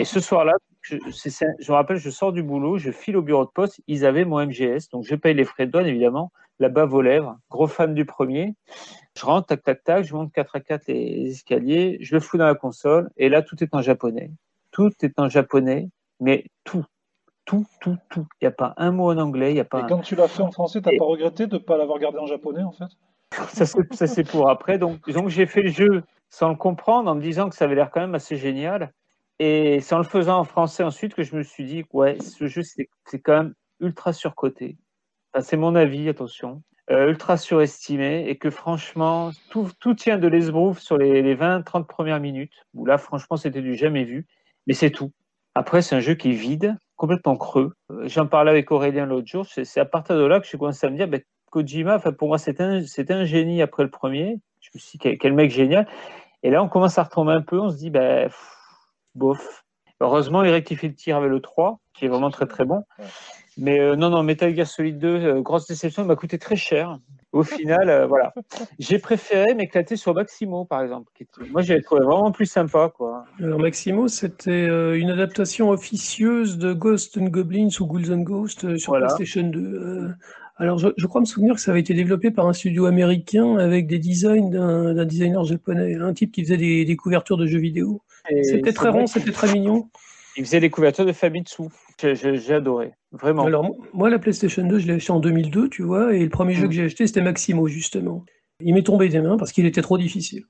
Et ce soir-là, je, je, me rappelle, je sors du boulot, je file au bureau de poste, ils avaient mon MGS, donc je paye les frais de douane évidemment, la bave aux lèvres, gros fan du premier. Je rentre, tac, tac, tac, je monte 4 à 4 les escaliers, je le fous dans la console, et là, tout est en japonais. Tout est en japonais, mais tout. Tout, tout, tout. Il n'y a pas un mot en anglais. Il y a pas et quand tu l'as fait en français, tu n'as pas regretté de ne pas l'avoir gardé en japonais, en fait? Ça, c'est pour après. Donc, donc j'ai fait le jeu sans le comprendre, en me disant que ça avait l'air quand même assez génial. Et c'est en le faisant en français ensuite que je me suis dit, ouais, ce jeu, c'est quand même ultra surcoté. C'est mon avis, attention. Euh, ultra surestimé et que franchement, tout, tient de l'esbrouf sur les, les 20-30 premières minutes, où là, franchement, c'était du jamais vu, mais c'est tout. Après, c'est un jeu qui est vide, complètement creux. Euh, j'en parlais avec Aurélien l'autre jour, c'est à partir de là que je commencé à me dire, ben, Kojima, pour moi, un, un, génie après le premier. Je me suis dit, quel, mec génial. Et là, on commence à retomber un peu, on se dit, ben, bof. Heureusement, il rectifie le tir avec le 3, qui est vraiment très très bon. Mais euh, non, non, Metal Gear Solid 2, euh, grosse déception, il m'a coûté très cher. Au final, euh, voilà. J'ai préféré m'éclater sur Maximo, par exemple. Qui Moi, j'avais trouvé vraiment plus sympa. Quoi. Alors, Maximo, c'était une adaptation officieuse de Ghost and Goblins ou Ghouls and Ghosts sur PlayStation 2. alors, je, crois me souvenir que ça avait été développé par un studio américain avec des designs d'un designer japonais, un type qui faisait des, des couvertures de jeux vidéo. C'était très rond, c'était très mignon. Il faisait les couvertures de Famitsu. J'ai adoré, vraiment. Alors, moi, la PlayStation 2, je l'ai acheté en 2002, tu vois, et le premier jeu mm. que j'ai acheté, c'était Maximo, justement. Il m'est tombé des mains parce qu'il était trop difficile.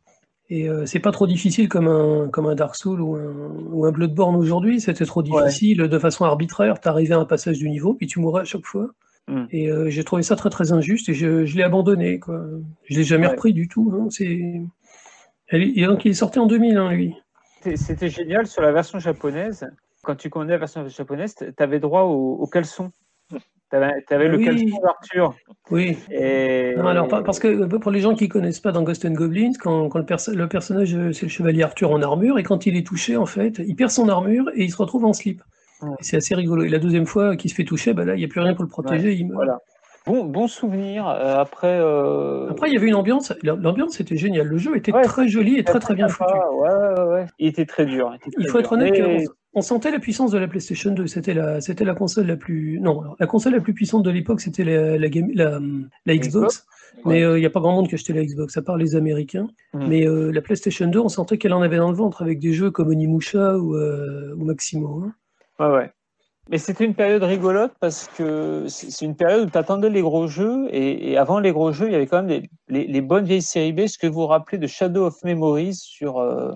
Et euh, c'est pas trop difficile comme un, comme un Dark Souls ou un, ou un Bloodborne aujourd'hui. C'était trop difficile de façon arbitraire. T'arrivais à un passage du niveau, puis tu mourais à chaque fois. Mm. Et euh, j'ai trouvé ça très très injuste et je, je l'ai abandonné. Quoi. Je l'ai jamais repris du tout. Hein. C'est... Et donc il est sorti en 2001, lui. C'était génial sur la version japonaise. Quand tu connais la version japonaise, tu avais droit au, caleçon. Tu avais, le caleçon d'Arthur. Oui. Et... alors, parce que pour les gens qui ne connaissent pas dans Ghost and Goblins, quand, le, personnage, c'est le chevalier Arthur en armure, et quand il est touché, en fait, il perd son armure et il se retrouve en slip. C'est assez rigolo. Et la deuxième fois qu'il se fait toucher, bah là, il n'y a plus rien pour le protéger. il meurt. Voilà. Bon, bon souvenir. Euh, après, euh, après, il y avait une ambiance. L'ambiance était géniale. Le jeu était très joli et très très bien foutu. Ouais, ouais, Il était très dur. Il, faut être honnête on, sentait la puissance de la PlayStation 2. C'était la, c'était la console la plus, non, la console la plus puissante de l'époque, c'était la, la, la, la, Xbox. Mais euh, il n'y a pas grand monde qui achetait la Xbox, à part les Américains. Hmm. Mais la PlayStation 2, on sentait qu'elle en avait dans le ventre avec des jeux comme Onimusha ou, ou Maximo. Hein. Ouais, ouais. Mais c'était une période rigolote parce que c'est une période où tu attendais les gros jeux et, avant les gros jeux, il y avait quand même les, bonnes vieilles séries B. Ce que vous vous rappelez de Shadow of Memories sur, euh,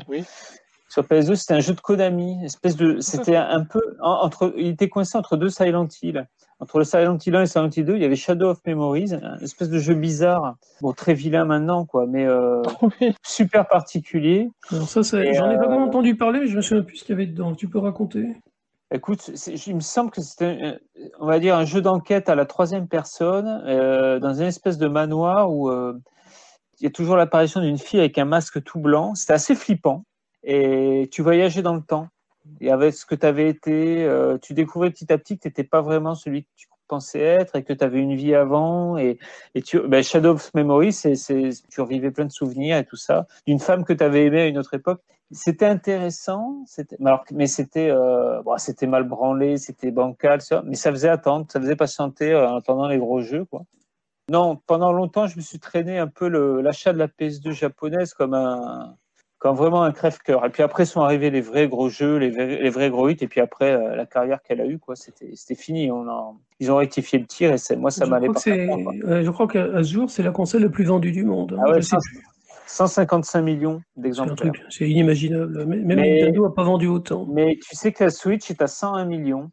sur PS2, c'était un jeu de Konami. Espèce de, c'était un peu entre, il était coincé entre deux Silent Hill. Entre le Silent Hill 1 et Silent Hill 2, il y avait Shadow of Memories, un espèce de jeu bizarre, bon très vilain maintenant quoi, mais euh, super particulier. Alors ça, j'en ai pas vraiment euh, entendu parler, mais je me souviens plus ce qu'il y avait dedans. Tu peux raconter? Écoute, il me semble que c'était, on va dire, un jeu d'enquête à la troisième personne, euh, dans une espèce de manoir où euh, il y a toujours l'apparition d'une fille avec un masque tout blanc. C'était assez flippant. Et tu voyageais dans le temps. Et avec ce que tu avais été, euh, tu découvrais petit à petit que tu n'étais pas vraiment celui que tu pensais être et que tu avais une vie avant. Et, et tu, ben, Shadow of Memory, c'est, tu revivais plein de souvenirs et tout ça, d'une femme que tu avais aimée à une autre époque. C'était intéressant, c'était, mais c'était, euh, bon, c'était mal branlé, c'était bancal, mais ça faisait attendre, ça faisait patienter euh, en attendant les gros jeux, quoi. Non, pendant longtemps, je me suis traîné un peu l'achat de la PS2 japonaise comme un, comme vraiment un crève-cœur. Et puis après sont arrivés les vrais gros jeux, les vrais, les vrais gros hits. Et puis après, euh, la carrière qu'elle a eue, quoi, c'était, c'était fini. On a, ils ont rectifié le tir et c'est, moi, ça m'allait pas. euh, je crois qu'à ce jour, c'est la console la plus vendue du monde. Ah ouais, Je sais ça, plus. 155 millions C'est un d'exemplaires. truc, c'est inimaginable. Même Mais- Nintendo n'a pas vendu autant. Mais tu sais que la Switch est à 101 millions.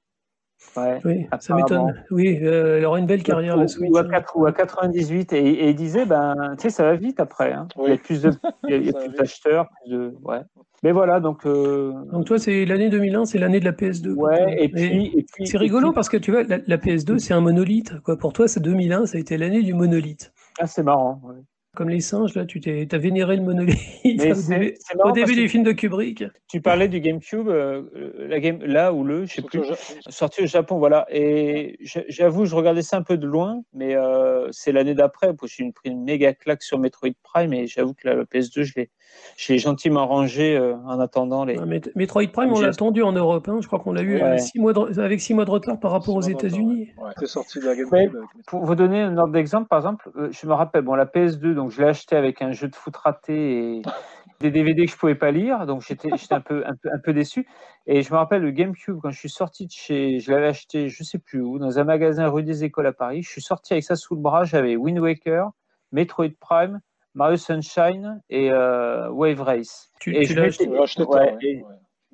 Ouais. Oui, ça m'étonne. Oui, euh, elle aura une belle carrière, la ou, Switch. ou à hein. 4, ou à 98 et, et il disait ben tu sais ça va vite après hein. Oui. il y a plus il il va plus d'acheteurs plus de ouais mais voilà donc euh, Donc toi, c'est l'année 2001, c'est l'année de la PS2. pour toi. ouais et puis et puis C'est rigolo puis- parce que tu vois, la, la PS2, c'est un monolithe. Quoi. Pour toi, c'est 2001, ça a été l'année du monolithe. ah c'est marrant ouais. Comme les singes, là, tu t'es, t'as vénéré le monolithe au début, des films de Kubrick. tu parlais du GameCube euh, la game là ou le je sais plus au sorti au Japon voilà et j'avoue je regardais ça un peu de loin mais euh, c'est l'année d'après parce que j'ai pris une méga claque sur Metroid Prime et j'avoue que la, la PS2 je l'ai je l'ai gentiment rangée euh, en attendant les Ah, Metroid Prime, on J'ai- l'a attendu en Europe. hein. Je crois qu'on l'a eu Ouais. avec six mois de, avec six mois de retard par rapport aux États-Unis. Ouais, Ouais, c'est sorti de la GameCube. Ouais. avec mes- Pour vous donner un ordre d'exemple, par exemple, euh, je me rappelle, bon, la PS2, donc je l'ai acheté avec un jeu de foot raté et des DVD que je pouvais pas lire, donc j'étais j'étais un peu, un, peu, un peu déçu. Et je me rappelle le GameCube, quand je suis sorti de chez, je l'avais acheté, je sais plus où, dans un magasin rue des Écoles à Paris. Je suis sorti avec ça sous le bras, j'avais Wind Waker, Metroid Prime, Mario Sunshine et euh, Wave Race. Tu, Et tu je acheté Ouais, et-.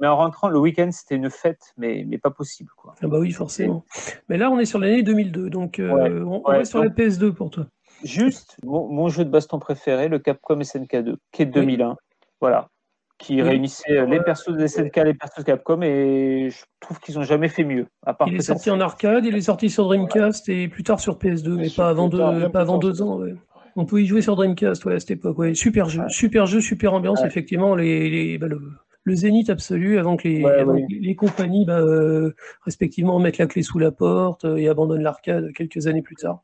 Mais en rentrant le week-end, c'était une fête, mais, mais pas possible, quoi. Ah bah oui, forcément. Mais là, on est sur l'année 2002, donc euh, Ouais, on, reste sur la donc- PS2 pour toi. Juste mon, mon jeu de baston préféré, le Capcom SNK2, qui est de 2001. Voilà. Qui Oui. réunissait les persos de SNK, les persos de Capcom, et je trouve qu'ils n'ont jamais fait mieux. À part Il est sorti en arcade, il est sorti sur Dreamcast et plus tard sur PS2, mais pas avant, tard, deux, pas avant deux ans. ouais. On pouvait y jouer sur Dreamcast ouais, à cette époque. Ouais. Super jeu, Ouais. super jeu, super ambiance, effectivement. Les, les- bah, le, le zénith absolu avant que les, Ouais, avant ouais. que les compagnies, bah, euh, respectivement, mettent la clé sous la porte euh, et abandonnent l'arcade quelques années plus tard.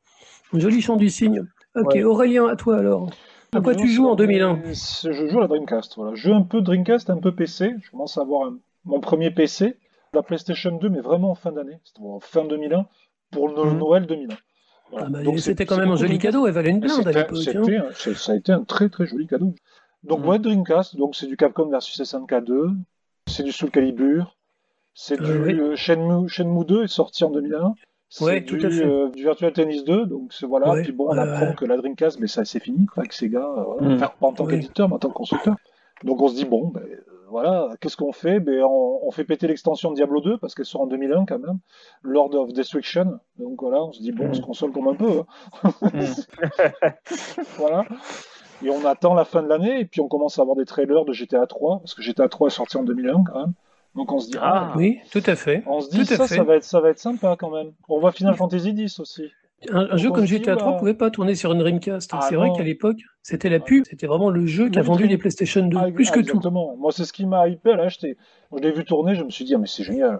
Un joli chant du cygne. Ok. Aurélien, à toi alors. À quoi tu joues en 2001 euh, c'est- Je joue à la Dreamcast. Voilà. Je joue un peu Dreamcast, un peu PC. Je commence à avoir un- mon premier PC. La PlayStation 2, mais vraiment en fin d'année. Fin 2001 pour le Mhm. Noël 2001. Voilà. Ah bah, C'était quand même un joli cadeau, elle valait une blinde à l'époque. hein. Ça a été un très très joli cadeau. Donc Mhm. ouais, Dreamcast, donc c'est du Capcom versus SNK 2, c'est du Soul Calibur, c'est Euh, du oui. euh, Shenmue, Shenmue 2 est sorti en 2001. C'est Ouais, du, tout à fait. euh, du Virtual Tennis 2, donc voilà. Ouais, Puis bon, on apprend ouais. que la Dreamcast, mais ça c'est fini quoi, avec Sega, euh, voilà. Mhm. Enfin, pas en tant qu'éditeur, mais en tant que constructeur. Donc on se dit bon, ben, voilà, qu'est-ce qu'on fait? Ben on, on fait péter l'extension de Diablo 2 parce qu'elle sort en 2001 quand même, Lord of Destruction. Donc voilà, on se dit bon, on se Mhm. console comme un peu. hein. Mm. Voilà. Et on attend la fin de l'année, et puis on commence à avoir des trailers de GTA 3, parce que GTA 3 est sorti en 2001 quand même. Donc on se dit, ah, Ah. Oui, tout à fait. on se dit tout ça, ça va, être, ça va être sympa quand même. On voit Final Fantasy X aussi. Un, un jeu comme GTA 3 bah- pouvait pas tourner sur une Dreamcast. Ah c'est vrai qu'à l'époque, c'était la pub, c'était vraiment le jeu qui a Oui, vendu les PlayStation 2, Ah, plus ah, que tout. Exactement. Moi, c'est ce qui m'a hypé à l'acheter. Je l'ai vu tourner, je me suis dit, ah, mais c'est génial.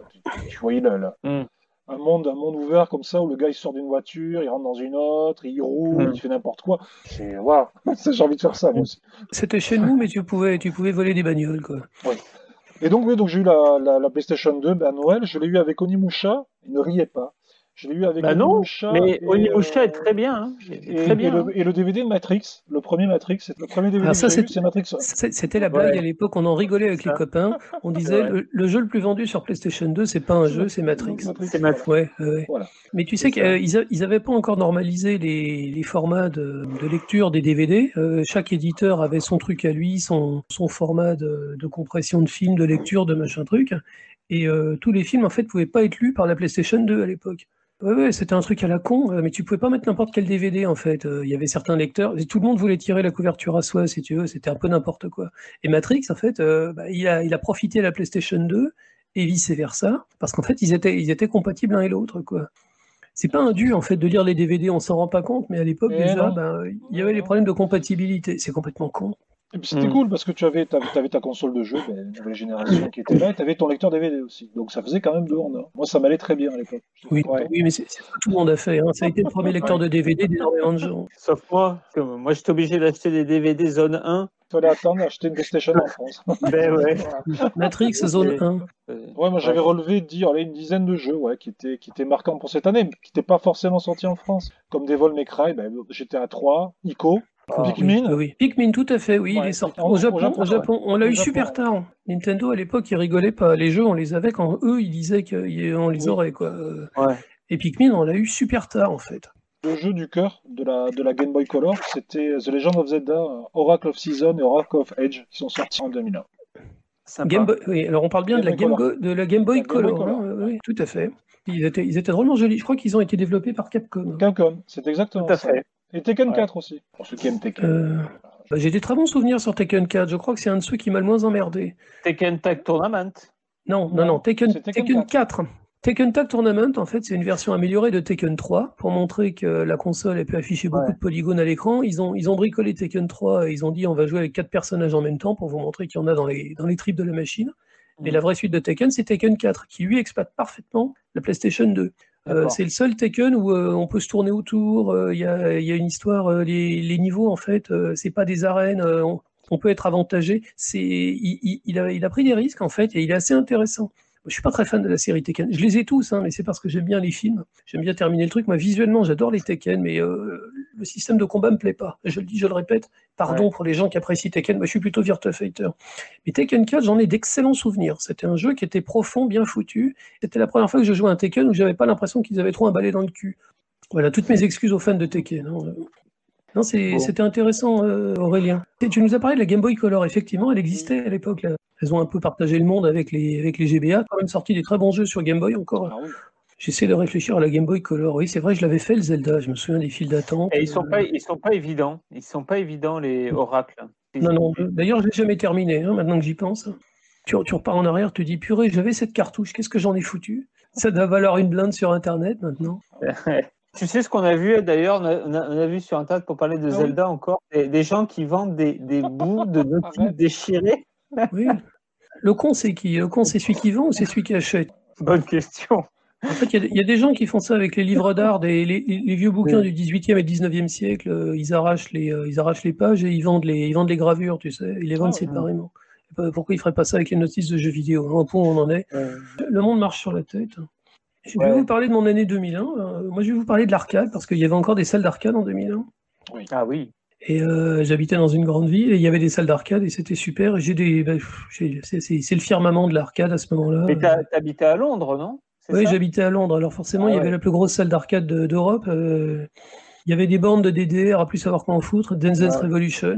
Tu, voyais là, là, Mm. un, monde, un monde ouvert comme ça, où le gars il sort d'une voiture, il rentre dans une autre, il roule, Mm. il fait n'importe quoi. C'est, waouh, j'ai envie de faire ça, moi aussi. C'était chez nous, mais tu pouvais, tu pouvais voler des bagnoles, quoi. Et donc, oui, donc j'ai eu la, la, la PlayStation 2 ben, à Noël. Je l'ai eu avec Onimusha. Il ne riait pas. Je l'ai eu avec Bah non, Onimusha. mais Onimusha euh, est très bien. Hein. Et, Très bien. et hein. le, et le DVD de Matrix, le premier Matrix, c'est le premier DVD que ça, eu, c'est- Matrix. C'était la blague Ouais. à l'époque, on en rigolait avec Ça. les copains. On disait, le, le jeu le plus vendu sur PlayStation 2, c'est pas un jeu, c'est Matrix. C'est Matrix. Ouais, ouais, ouais. Voilà. Mais tu C'est sais ça. qu'ils n'avaient pas encore normalisé les, les formats de, de lecture des DVD. Euh, chaque éditeur avait son truc à lui, son, son format de, de compression de film, de lecture, de machin truc. Et euh, tous les films, en fait, pouvaient pas être lus par la PlayStation 2 à l'époque. Ouais, ouais, c'était un truc à la con, euh, mais tu pouvais pas mettre n'importe quel DVD en fait. Euh, Il y avait certains lecteurs, et tout le monde voulait tirer la couverture à soi, si tu veux, c'était un peu n'importe quoi. Et Matrix, en fait, euh, bah, il, a, il a profité à la PlayStation 2 et vice versa, parce qu'en fait, ils étaient, ils étaient compatibles l'un et l'autre, quoi. C'est pas un dû en fait de lire les DVD, on s'en rend pas compte, mais à l'époque Mais déjà, ben, il y avait les problèmes de compatibilité. C'est complètement con. Et puis c'était Mm. cool parce que tu avais, ta console de jeu, ben, nouvelle génération qui était là, et tu avais ton lecteur DVD aussi. Donc ça faisait quand même deux en. Moi, ça m'allait très bien à l'époque. Oui, Ouais. oui mais c'est ce que tout le monde a fait. hein. Ça a été le premier lecteur de DVD d'énormément de gens. Sauf moi, moi j'étais obligé d'acheter des DVD zone 1. Il fallait attendre d'acheter une PlayStation en France. Ben ouais. Matrix Zone 1. Euh, Ouais, moi j'avais Ouais. relevé dire, allez, une dizaine de jeux ouais, qui, étaient, qui étaient marquants pour cette année, mais qui n'étaient pas forcément sortis en France. Comme Devil May Cry, ben, GTA 3, Ico, Ah, Pikmin. Oui, oui. Pikmin, tout à fait, oui, il est sorti. Au au Japon, Japon, au Japon, on l'a eu Japon, super tard. Nintendo, à l'époque, ils rigolaient pas. Les jeux, on les avait quand eux, ils disaient qu'on les aurait, quoi. Ouais. Et Pikmin, on l'a eu super tard, en fait. Le jeu du cœur de la, de la Game Boy Color, c'était The Legend of Zelda, euh, Oracle of Season et Oracle of Edge, qui sont sortis en 2001. Sympa. Game Boy, oui, alors on parle bien Game de la Game, Color. Go- de la Game Boy La Game Boy Color. Hein, oui, tout à fait. Ils étaient, ils étaient drôlement jolis. Je crois qu'ils ont été développés par Capcom. Capcom, c'est exactement Tout à ça. fait. Et Tekken Ouais. 4 aussi, pour ceux qui aiment Tekken. Euh, bah, J'ai des très bons souvenirs sur Tekken 4. Je crois que c'est un de ceux qui m'a le moins emmerdé. Tekken Tag Tournament. Non, non, Non, Tekken, c'est Tekken Tekken 4. Tekken Tag Tournament, en fait, c'est une version améliorée de Tekken 3 pour montrer que la console elle peut afficher beaucoup Ouais. de polygones à l'écran. Ils ont, ils ont bricolé Tekken 3 et ils ont dit on va jouer avec quatre personnages en même temps pour vous montrer qu'il y en a dans les, dans les tripes de la machine. Et Mm. la vraie suite de Tekken, c'est Tekken 4, qui lui exploite parfaitement la PlayStation 2. Euh, c'est le seul Tekken où euh, on peut se tourner autour. euh, Il y, a, y a une histoire. euh, les, les niveaux, en fait, euh, c'est pas des arènes. euh, on, on peut être avantagé. C'est, il, il- il a, il a pris des risques en fait, et il est assez intéressant. Je suis pas très fan de la série Tekken. Je les ai tous, hein, mais c'est parce que j'aime bien les films. J'aime bien terminer le truc. Moi, visuellement, j'adore les Tekken, mais euh, le système de combat me plaît pas. Je le dis, je le répète. Pardon Ouais. pour les gens qui apprécient Tekken. Moi, je suis plutôt Virtua Fighter. Mais Tekken 4, j'en ai d'excellents souvenirs. C'était un jeu qui était profond, bien foutu. C'était la première fois que je jouais à un Tekken où j'avais pas l'impression qu'ils avaient trop un balai dans le cul. Voilà, toutes mes excuses aux fans de Tekken. hein. Non, Bon. c'était intéressant, euh, Aurélien. Et tu nous as parlé de la Game Boy Color. Effectivement, elle existait à l'époque. Elles ont un peu partagé le monde avec les, avec les GBA. Quand même sorti des très bons jeux sur Game Boy encore. Ah oui. J'essaie de réfléchir à la Game Boy Color. Oui, c'est vrai, je l'avais fait le Zelda. Je me souviens des files d'attente. Et ils sont Euh, pas, ils sont pas évidents. Ils sont pas évidents les oracles. Non, non. D'ailleurs, je l'ai jamais terminé, hein, maintenant que j'y pense. Tu, tu repars en arrière, tu dis purée, j'avais cette cartouche, qu'est-ce que j'en ai foutu? Ça doit valoir une blinde sur Internet maintenant. Tu sais ce qu'on a vu d'ailleurs, on, a- on vu sur Internet pour parler de Ah oui. Zelda encore, des, des gens qui vendent des, des bouts de notices Arrête. déchirés. Oui. Le con, c'est qui? Le con, c'est celui qui vend ou c'est celui qui achète? Bonne question. En fait, il y a- il y, a des gens qui font ça avec les livres d'art, les, les- les vieux bouquins Oui. du 18e et 19e siècle. euh, Ils arrachent, les, euh, ils arrachent les pages et ils vendent les, ils vendent les gravures, tu sais. Ils les vendent Ah, séparément. Pourquoi ils feraient pas ça avec les notices de jeux vidéo? Au point où on en est. Le monde marche sur la tête. Je vais Ouais. vous parler de mon année 2001. Euh, moi, je vais vous parler de l'arcade parce qu'il y avait encore des salles d'arcade en 2001. Ah oui. Et euh, j'habitais dans une grande ville et il y avait des salles d'arcade et c'était super. Et J'ai des, bah, c'est le firmament de l'arcade à ce moment-là. Mais t'habitais à Londres, non? Oui, j'habitais à Londres. Alors forcément, Ah il y avait la plus grosse salle d'arcade de- d'Europe. Euh, il y avait des bandes de DDR à plus savoir qu'en foutre, Dance Dance Ouais. Revolution.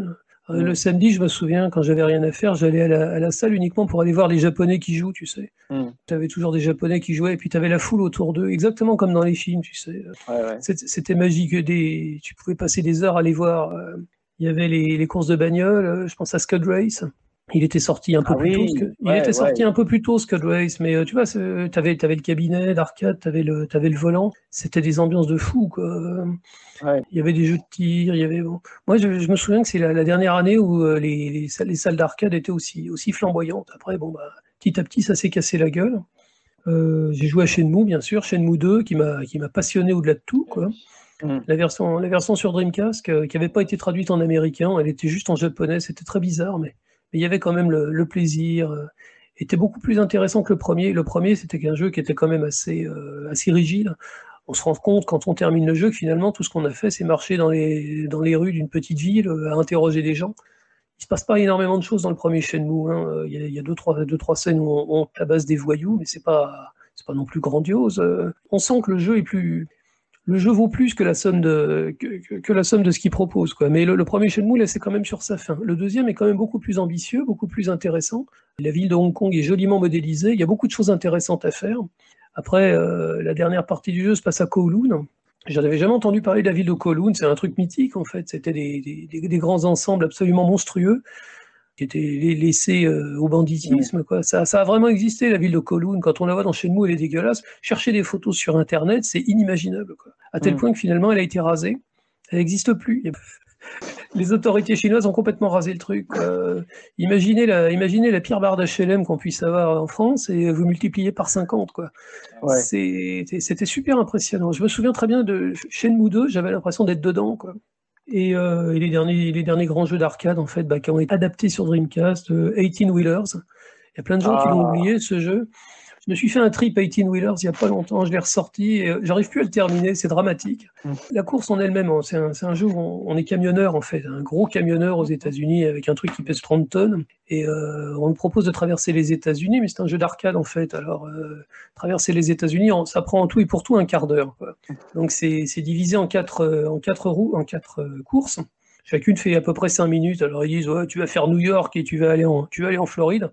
Euh, Mm. Le samedi, je me souviens, quand j'avais rien à faire, j'allais à la, à la salle uniquement pour aller voir les Japonais qui jouent, tu sais. Mm. Tu avais toujours des Japonais qui jouaient et puis tu avais la foule autour d'eux, exactement comme dans les films, tu sais. Ouais, ouais. C'était magique. Des... Tu pouvais passer des heures à les voir. euh, Il y avait les, les courses de bagnole. euh, Je pense à Scud Race. Il était sorti un peu Ah plus oui, tôt. Scud- Il était sorti ouais. un peu plus tôt, Scud Race. Mais euh, tu vois, tu avais, le cabinet d'arcade, tu avais, le t'avais le volant. C'était des ambiances de fou. Quoi. Euh, Ouais. Il y avait des jeux de tir. Il y avait. bon. Moi, je, je me souviens que c'est la, la dernière année où euh, les, les salles, les salles d'arcade étaient aussi, aussi flamboyantes. Après, bon, bah, petit à petit, ça s'est cassé la gueule. Euh, j'ai joué à Shenmue, bien sûr, Shenmue 2, qui m'a passionné au-delà de tout. Quoi. Mm. La version, la version sur Dreamcast, euh, qui n'avait pas été traduite en américain, elle était juste en japonais, c'était très bizarre, mais mais il y avait quand même le, plaisir. euh, était beaucoup plus intéressant que le premier. Le premier, c'était qu'un jeu qui était quand même assez, euh, assez rigide. On se rend compte quand on termine le jeu que finalement, tout ce qu'on a fait, c'est marcher dans les, dans les rues d'une petite ville, euh, à interroger des gens. Il se passe pas énormément de choses dans le premier Shenmue. hein. Il y a, il deux, trois, deux, trois scènes où on, on tabasse des voyous, mais c'est pas, c'est pas non plus grandiose. On sent que le jeu est plus, le jeu vaut plus que la somme de, ce qu'il propose. Mais le, premier Shenmue, c'est quand même sur sa fin. Le deuxième est quand même beaucoup plus ambitieux, beaucoup plus intéressant. La ville de Hong Kong est joliment modélisée. Il y a beaucoup de choses intéressantes à faire. Après, euh, la dernière partie du jeu se passe à Kowloon. J'en avais jamais entendu parler de la ville de Kowloon. C'est un truc mythique, en fait. C'était des grands ensembles absolument monstrueux qui étaient la- laissés euh, au banditisme. Quoi. Ça, ça a vraiment existé, la ville de Kowloon. Quand on la voit dans Shenmue, elle est dégueulasse. Chercher des photos sur Internet, c'est inimaginable. Quoi. À tel Mm. point que finalement, elle a été rasée. Elle n'existe plus. Les autorités chinoises ont complètement rasé le truc. imaginez, la, imaginez la pire barre d'HLM qu'on puisse avoir en France et vous multipliez par 50. Quoi. C'était super impressionnant. Je me souviens très bien de Shenmue 2, j'avais l'impression d'être dedans. Quoi. Et, les, derniers, les derniers grands jeux d'arcade en fait, bah, qui ont été adaptés sur Dreamcast, 18 Wheelers. Il y a plein de gens qui l'ont ah. oublié ce jeu. Je me suis fait un trip 18 Wheelers il n'y a pas longtemps, je l'ai ressorti et euh, j'arrive plus à le terminer, c'est dramatique. Mm. La course en elle-même, hein, c'est un, jeu où on, est camionneur en fait, un gros camionneur aux États-Unis avec un truc qui pèse 30 tonnes et euh, on nous propose de traverser les États-Unis, mais c'est un jeu d'arcade en fait. Alors euh, traverser les États-Unis, ça prend en tout et pour tout un quart d'heure. Donc c'est divisé en quatre, en quatre roues, en quatre courses. Chacune fait à peu près 5 minutes. Alors ils disent tu vas faire New York et tu vas aller en, tu vas aller en Floride.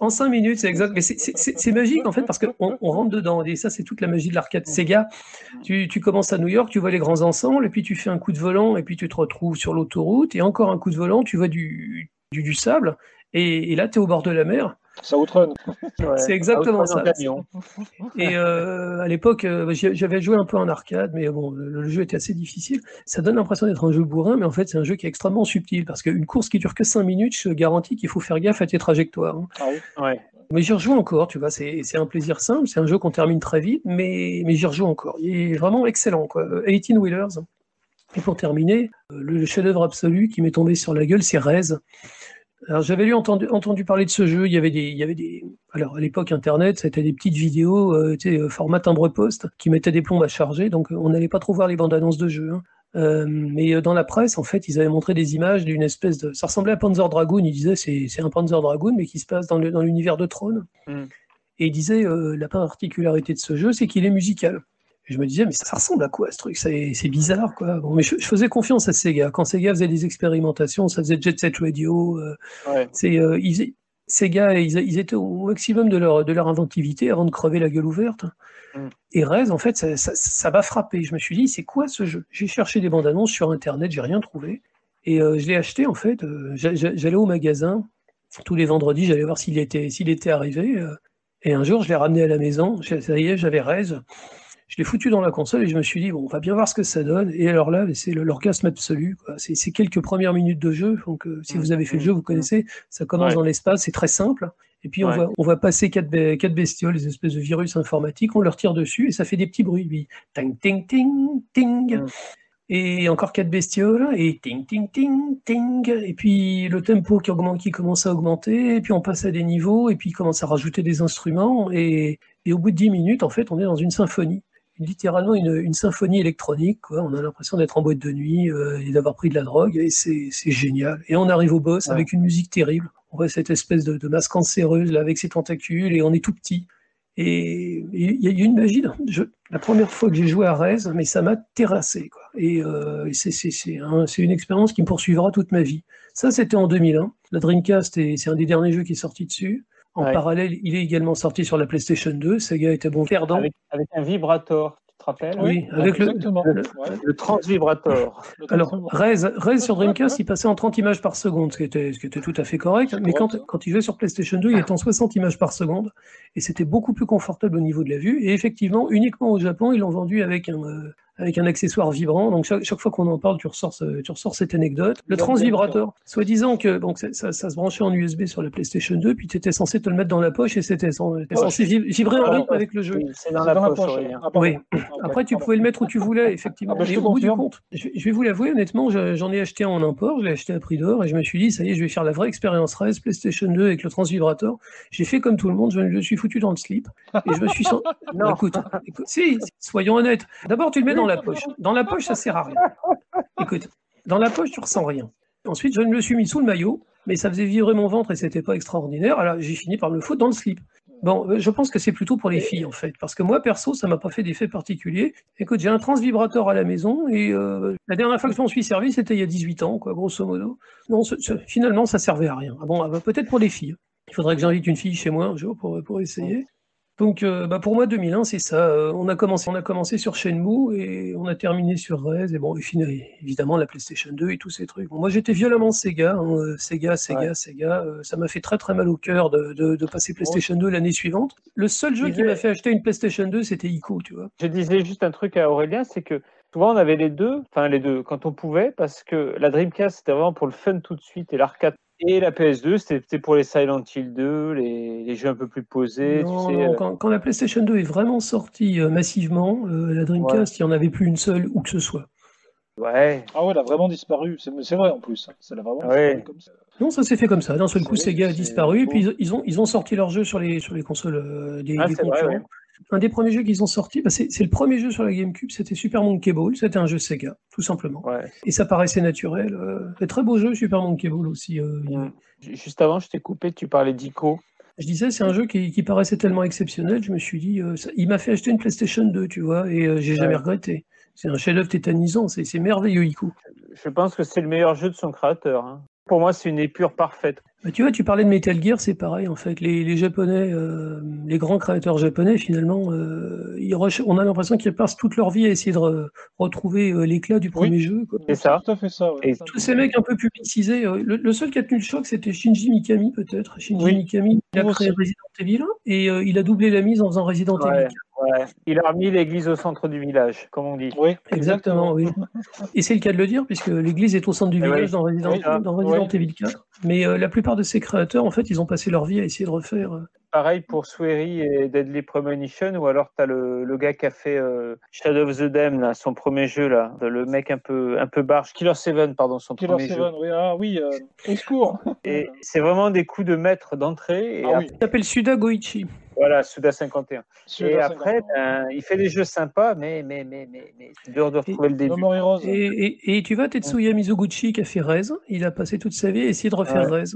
En cinq minutes, c'est exact. Mais c'est magique en fait parce qu'on on rentre dedans. Et ça, c'est toute la magie de l'arcade Sega. Tu, tu, commences à New York, tu vois les grands ensembles, et puis tu fais un coup de volant, et puis tu te retrouves sur l'autoroute, et encore un coup de volant, tu vois du sable, et, là, tu es au bord de la mer. Ça outrun. c'est exactement ça. Et euh, à l'époque, euh, j'avais joué un peu en arcade, mais bon, le jeu était assez difficile. Ça donne l'impression d'être un jeu bourrin, mais en fait, c'est un jeu qui est extrêmement subtil parce qu'une course qui dure que 5 minutes, je garantis qu'il faut faire gaffe à tes trajectoires. Hein. Ah oui Mais j'y rejoue encore, tu vois, c'est un plaisir simple, c'est un jeu qu'on termine très vite, mais, mais j'y rejoue encore. Il est vraiment excellent, quoi. 18 Wheelers. Et pour terminer, euh, le chef-d'œuvre absolu qui m'est tombé sur la gueule, c'est Rez. Alors j'avais lu entendu, entendu parler de ce jeu. Il y avait des, il y avait des. Alors à l'époque Internet, c'était des petites vidéos, euh, tu sais, euh, format timbre-poste, qui mettaient des plombes à charger, donc euh, on n'allait pas trop voir les bandes annonces de jeu. Hein. Euh, mais dans la presse, en fait, ils avaient montré des images d'une espèce de. Ça ressemblait à Panzer Dragoon. Ils disaient c'est, c'est un Panzer Dragoon, mais qui se passe dans, le, dans l'univers de Throne. Mm. Et ils disaient la particularité de ce jeu, c'est qu'il est musical je me disais, mais ça, ressemble à quoi ce truc? C'est bizarre, quoi. Bon, mais je, faisais confiance à Sega. Quand Sega faisait des expérimentations, ça faisait Jet Set Radio. Euh, c'est, euh, ils, Sega, ils, étaient au maximum de leur, de leur inventivité avant de crever la gueule ouverte. Mm. Et Rez, en fait, ça, ça, m'a frappé. Je me suis dit, c'est quoi ce jeu? J'ai cherché des bandes annonces sur Internet, j'ai rien trouvé. Et euh, je l'ai acheté, en fait. j'allais au magasin tous les vendredis, j'allais voir s'il était, s'il était arrivé. et un jour, je l'ai ramené à la maison. Ça y est, j'avais Rez je l'ai foutu dans la console et je me suis dit, bon, on va bien voir ce que ça donne. Et alors là, c'est l'orgasme absolu. C'est quelques premières minutes de jeu. Donc, euh, si vous avez fait le jeu, vous connaissez. Ça commence dans l'espace, c'est très simple. Et puis, on, va, on va passer quatre, quatre bestioles, les espèces de virus informatiques, on leur tire dessus et ça fait des petits bruits. Puis, ting, ting, ting, ting. Et encore quatre bestioles, et ting, ting, ting, ting. Et puis, le tempo qui, augmente, qui commence à augmenter, et puis on passe à des niveaux, et puis il commence à rajouter des instruments. Et, et au bout de dix minutes, en fait, on est dans une symphonie littéralement une, symphonie électronique. Quoi. On a l'impression d'être en boîte de nuit euh, et d'avoir pris de la drogue, et c'est génial. Et on arrive au boss avec une musique terrible. On voit cette espèce de, de masse cancéreuse là, avec ses tentacules, et on est tout petit. Et il y, a une magie. la première fois que j'ai joué à Rez, mais ça m'a terrassé. Quoi. Et, euh, c'est une expérience qui me poursuivra toute ma vie. Ça, c'était en 2001. La Dreamcast, c'est un des derniers jeux qui est sorti dessus. En parallèle, il est également sorti sur la PlayStation 2. Sega était bon perdant. Avec, avec un vibrator te rappelles Oui, avec le, le, transvibrator. Alors, Rez, sur Dreamcast, il passait en 30 images par seconde, ce qui était, ce qui était tout à fait correct. Mais quand, quand il jouait sur PlayStation 2, il était en 60 images par seconde. Et c'était beaucoup plus confortable au niveau de la vue. Et effectivement, uniquement au Japon, ils l'ont vendu avec un, euh, avec un accessoire vibrant. Donc chaque, chaque fois qu'on en parle, tu ressors, tu ressors cette anecdote. Le transvibrateur, soi-disant que donc ça, ça, se branchait en USB sur la PlayStation 2, puis tu étais censé te le mettre dans la poche et c'était censé vibrer en rythme avec le jeu. C'est dans, la, poche. Oui. Après, tu pouvais le mettre où tu voulais, effectivement. Mais au bout du compte, je, vais vous l'avouer, honnêtement, j'en ai acheté en import, je l'ai acheté à prix d'or et je me suis dit, ça y est, je vais faire la vraie expérience Res PlayStation 2 avec le transvibrateur. J'ai fait comme tout le monde, je me suis foutu dans le slip et je me suis senti. non, écoute, écoute, si, soyons honnêtes. D'abord, tu le mets dans la poche. Dans la poche, ça sert à rien. Écoute, dans la poche, tu ressens rien. Ensuite, je me suis mis sous le maillot, mais ça faisait vibrer mon ventre et c'était pas extraordinaire. Alors, j'ai fini par me le foutre dans le slip. Bon, euh, je pense que c'est plutôt pour les filles en fait, parce que moi perso, ça m'a pas fait d'effet particulier. Écoute, j'ai un transvibrateur à la maison et euh, la dernière fois que je m'en suis servi, c'était il y a 18 ans, quoi, grosso modo. Non, finalement, ça servait à rien. Ah bon, ah bah, peut-être pour les filles. Il faudrait que j'invite une fille chez moi un jour pour, pour essayer. Donc, euh, bah pour moi, 2001, c'est ça. Euh, on, a commencé, on a commencé sur Shenmue et on a terminé sur Rez. Et bon, et évidemment, la PlayStation 2 et tous ces trucs. moi, j'étais violemment Sega. Hein, euh, Sega, Sega, Sega. ça m'a fait très, très mal au cœur de, de, passer PlayStation 2 l'année suivante. Le seul jeu qui m'a fait acheter une PlayStation 2, c'était Ico, tu vois. Je disais juste un truc à Aurélien, c'est que Souvent, on avait les deux, enfin les deux, quand on pouvait, parce que la Dreamcast, c'était vraiment pour le fun tout de suite, et l'arcade. Et la PS2, c'était pour les Silent Hill 2, les, les jeux un peu plus posés. Non, tu sais, non, euh, quand, quand la PlayStation 2 est vraiment sortie euh, massivement, euh, la Dreamcast, il n'y en avait plus une seule où que ce soit. Ouais, Ah ouais, elle a vraiment disparu. C'est vrai en plus. hein. Ça l'a vraiment Ouais. disparu comme ça. Non, ça s'est fait comme ça. D'un seul coup, Sega a disparu, et puis ils, ils ont, ils ont sorti leurs jeux sur les, sur les consoles euh, des, Ah, des c'est vrai, concurrents. ouais. Un des premiers jeux qu'ils ont sorti, bah, c'est le premier jeu sur la GameCube, c'était Super Monkey Ball, c'était un jeu Sega, tout simplement. ouais. Et ça paraissait naturel. Euh, très beau jeu, Super Monkey Ball aussi. euh, Mm. Juste avant, je t'ai coupé, tu parlais d'ICO. Je disais, c'est un jeu qui, qui paraissait tellement exceptionnel, je me suis dit, euh, ça- il m'a fait acheter une PlayStation 2, tu vois, et euh, j'ai jamais regretté. C'est un chef-d'œuvre tétanisant, c'est c'est merveilleux, Ico. Je pense que c'est le meilleur jeu de son créateur. hein. Pour moi, c'est une épure parfaite. Bah, tu vois, tu parlais de Metal Gear, c'est pareil en fait. Les, les Japonais, euh, les grands créateurs japonais, finalement, euh, ils on a l'impression qu'ils passent toute leur vie à essayer de re- retrouver euh, l'éclat du premier jeu. C'est ça. tout à fait ça. ouais. Et Tous ces mecs un peu publicisés. euh, le, le seul qui a tenu le choc, c'était Shinji Mikami, peut-être. Shinji Oui. Mikami, il a Moi créé aussi. Resident Evil et euh, il a doublé la mise en faisant Resident Ouais, Evil. ouais. Il a remis l'église au centre du village, comme on dit. Oui, Exactement, oui. Et c'est le cas de le dire, puisque l'église est au centre du Eh village oui. dans Resident, Oui. dans Resident Oui. Evil 4. Mais euh, la plupart de ces créateurs, en fait, ils ont passé leur vie à essayer de refaire. euh, Pareil pour Swery et Deadly Premonition, ou alors tu as le, le gars qui a fait euh, Shadow of the Dam, là, son premier jeu, là, le mec un peu, un peu barge, Killer 7, pardon, son Killer premier jeu. Seven, oui, ah oui, euh, au secours. Et c'est vraiment des coups de maître d'entrée. Et Ah après, oui, Il s'appelle Suda Goichi. voilà, Suda 51. Et après, 50. ben, il fait des jeux sympas, mais, mais, mais, mais, mais c'est dur de retrouver le No début. Et, et- et tu vois, Tetsuya Mizoguchi qui a fait Rez, il a passé toute sa vie à essayer de refaire Ouais. Rez.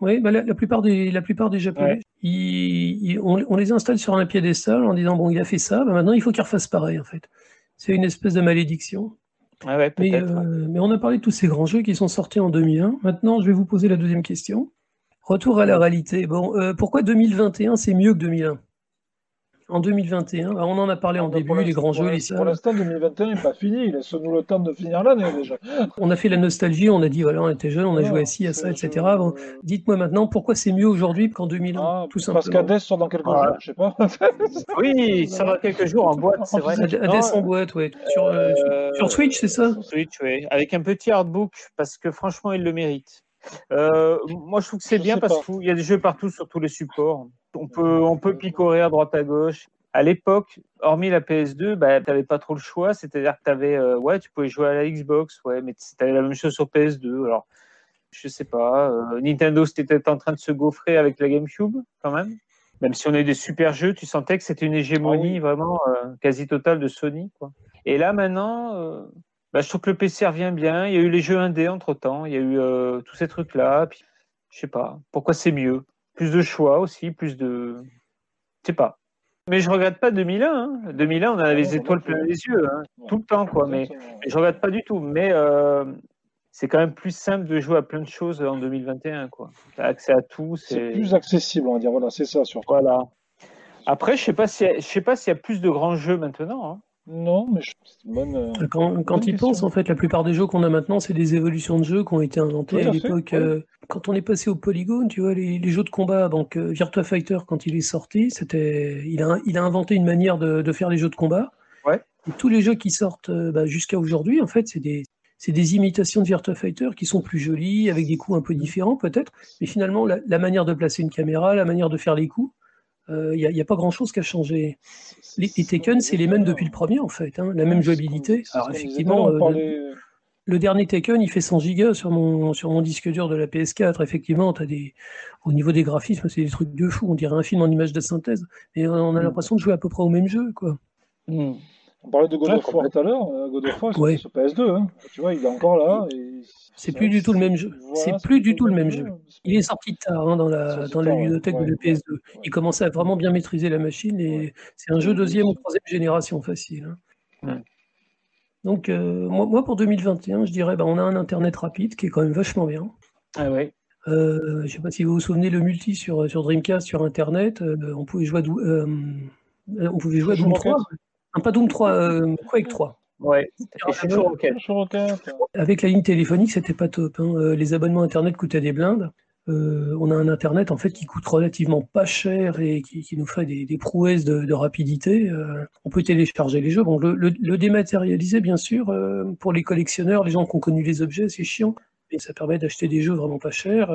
Oui, bah la, la plupart des, la plupart des Japonais, Ouais. ils- ils- on, on les installe sur un piédestal en disant bon, il a fait ça, bah maintenant il faut qu'il refasse pareil en fait. C'est une espèce de malédiction. Ah ouais, Mais, euh, mais on a parlé de tous ces grands jeux qui sont sortis en 2001. Maintenant, je vais vous poser la deuxième question. Retour à la réalité. Bon, euh, pourquoi 2021 c'est mieux que 2001 En 2021, bah, on en a parlé en Ah, bah, début, les grands pour jeux, les l'instant- Pour l'instant, 2021 n'est pas fini. Laisse-nous le temps de finir l'année déjà. On a fait la nostalgie, on a dit voilà, on était jeunes, on a Voilà, joué à ci, à ça, etc. je- Bon, Dites-moi maintenant pourquoi c'est mieux aujourd'hui qu'en 2001, Ah, tout parce simplement. qu'Hades sort dans quelques jours, je sais pas. Oui, ça va quelques jours en boîte, c'est vrai. Hades en boîte, ouais. Sur, euh, sur- euh, Switch, c'est ça Sur Switch, oui. Avec un petit artbook, parce que franchement, il le mérite. Euh, moi, je trouve que c'est bien parce qu'il y a des jeux partout sur tous les supports. On peut, on peut picorer à droite à gauche. À l'époque, hormis la PS2, bah, tu n'avais pas trop le choix. C'est-à-dire que tu avais, ouais, tu pouvais jouer à la Xbox, ouais, mais tu avais la même chose sur PS2. Alors, je sais pas. euh, Nintendo, c'était en train de se gaufrer avec la GameCube, quand même. Même si on a eu des super jeux, tu sentais que c'était une hégémonie Ah oui. vraiment euh, quasi totale de Sony. Quoi. Et là, maintenant, euh, bah, je trouve que le PC revient bien. Il y a eu les jeux indés entre temps. Il y a eu euh, tous ces trucs-là. Puis, je sais pas. Pourquoi c'est mieux? Plus de choix aussi, plus de. Je sais pas. Mais je regrette pas 2001. Hein. 2001, on a les étoiles plein les yeux, hein, tout le temps, quoi. Mais je regrette pas du tout. Mais euh, c'est quand même plus simple de jouer à plein de choses en 2021, quoi. T'as accès à tout. C'est C'est plus accessible, on va dire. Voilà, c'est ça surtout. voilà. Après, je sais pas si je sais pas s'il y a plus de grands jeux maintenant. hein. Non, mais je- c'est une bonne. euh, Quand, quand bonne ils question. pensent, en fait, la plupart des jeux qu'on a maintenant, c'est des évolutions de jeux qui ont été inventés Tout à l'époque. euh, quand on est passé au polygone, tu vois, les, les jeux de combat, donc euh, Virtua Fighter, quand il est sorti, c'était, il a, il a inventé une manière de, de faire les jeux de combat. Ouais. Et tous les jeux qui sortent bah, jusqu'à aujourd'hui, en fait, c'est des, c'est des imitations de Virtua Fighter qui sont plus jolies, avec des coups un peu différents peut-être, mais finalement, la, la manière de placer une caméra, la manière de faire les coups, il n'y a, y a pas grand-chose qui a changé. Les, les Tekken, c'est les mêmes depuis le premier, en fait, hein, la même jouabilité. Alors, effectivement, euh, le- le dernier Tekken, il fait 100 gigas sur mon, sur mon disque dur de la PS4. Effectivement, as des, au niveau des graphismes, c'est des trucs de fou. On dirait un film en image de synthèse. Et on a Mm. l'impression de jouer à peu près au même jeu, quoi. On parlait de God of War tout à l'heure. euh, God of War, c'est Ouais. sur PS2. Hein. Tu vois, il est encore là. et C'est plus du tout le même jeu. C'est plus du tout le même jeu. Il est sorti tard hein, dans la, dans la ludothèque Ouais, de la PS2. ouais. Il commençait à vraiment bien maîtriser la machine et Ouais. c'est un jeu deuxième ou troisième génération facile. hein. Donc, euh, moi, moi, pour 2021, je dirais, bah, on a un Internet rapide qui est quand même vachement bien. Ah ouais. Euh, je sais pas si vous vous souvenez le multi sur, sur Dreamcast sur Internet, euh, on pouvait jouer à, on pouvait jouer à Doom Rocket 3. Non, pas Doom 3, euh, Quake 3. Ouais. Toujours Rocket. Avec la ligne téléphonique, c'était pas top. hein. Euh, Les abonnements Internet coûtaient des blindes. Euh, on a un Internet en fait qui coûte relativement pas cher et qui, nous fait des, prouesses de, rapidité. Euh, on peut télécharger les jeux. Bon, le, le, dématérialiser, bien sûr, euh, pour les collectionneurs, les gens qui ont connu les objets, c'est chiant. Mais ça permet d'acheter des jeux vraiment pas chers.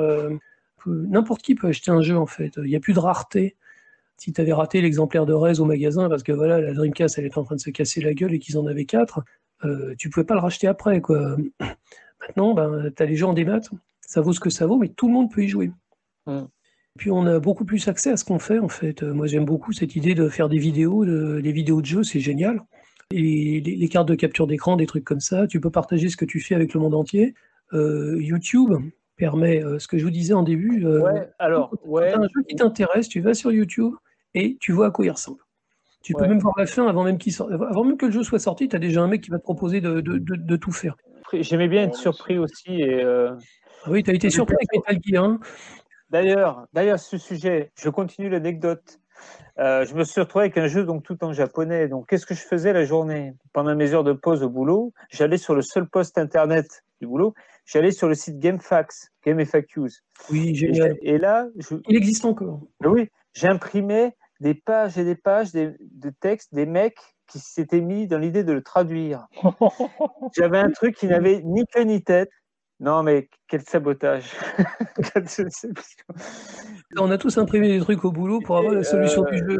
N'importe qui peut acheter un jeu en fait. Il n'y a plus de rareté. Si tu avais raté l'exemplaire de Rez au magasin parce que voilà, la Dreamcast elle est en train de se casser la gueule et qu'ils en avaient quatre, tu pouvais pas le racheter après quoi. Maintenant, ben, tu as les jeux en démat ça vaut ce que ça vaut, mais tout le monde peut y jouer. Puis on a beaucoup plus accès à ce qu'on fait en fait. Moi j'aime beaucoup cette idée de faire des vidéos, des vidéos de jeux, c'est génial. Et les, cartes de capture d'écran, des trucs comme ça, tu peux partager ce que tu fais avec le monde entier. Euh, YouTube permet euh, ce que je vous disais en début. Euh, ouais, alors, ouais. un jeu qui t'intéresse, tu vas sur YouTube et tu vois à quoi il ressemble. Tu peux même voir la fin avant même, qu'il avant même que le jeu soit sorti, tu as déjà un mec qui va te proposer de, de tout faire. J'aimais bien être surpris aussi et ah oui, tu as été surpris avec Metal Gear. Hein. D'ailleurs, d'ailleurs, ce sujet, je continue l'anecdote. Euh, je me suis retrouvé avec un jeu donc tout en japonais. Donc, qu'est-ce que je faisais la journée? Pendant mes heures de pause au boulot, j'allais sur le seul poste internet du boulot. J'allais sur le site GameFAQs, GameFAQs. Oui, génial. Et, là, il existe encore. Oui, j'imprimais des pages et des pages de, de textes des mecs qui s'étaient mis dans l'idée de le traduire. J'avais un truc qui n'avait ni queue ni tête. Non, mais quel sabotage. On a tous imprimé des trucs au boulot pour avoir la solution du jeu.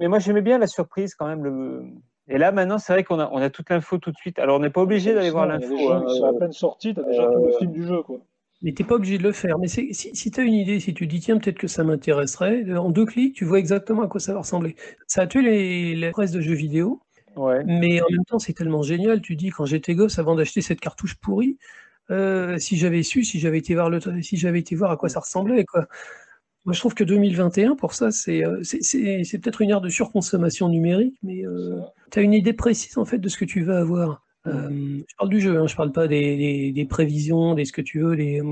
Mais, moi, j'aimais bien la surprise quand même. Le... Et là, maintenant, c'est vrai qu'on a, on a toute l'info tout de suite. Alors, on n'est pas obligé d'aller voir l'info. Hein. à peine sorti, tu as déjà tout le film du jeu. Quoi. Mais tu n'es pas obligé de le faire. Mais si, si tu as une idée, si tu dis, tiens, peut-être que ça m'intéresserait, en deux clics, tu vois exactement à quoi ça va ressembler. Ça a tué les, les presses de jeux vidéo. Ouais. Mais en même temps, c'est tellement génial. Tu dis, quand j'étais gosse, avant d'acheter cette cartouche pourrie, euh, si j'avais su, si j'avais été voir le, si j'avais été voir à quoi ça ressemblait, quoi. Moi, je trouve que 2021, pour ça, c'est, euh, c'est, peut-être une ère de surconsommation numérique, mais euh, tu as une idée précise en fait de ce que tu vas avoir. je parle du jeu, hein, je parle pas des, des, prévisions, des ce que tu veux, des,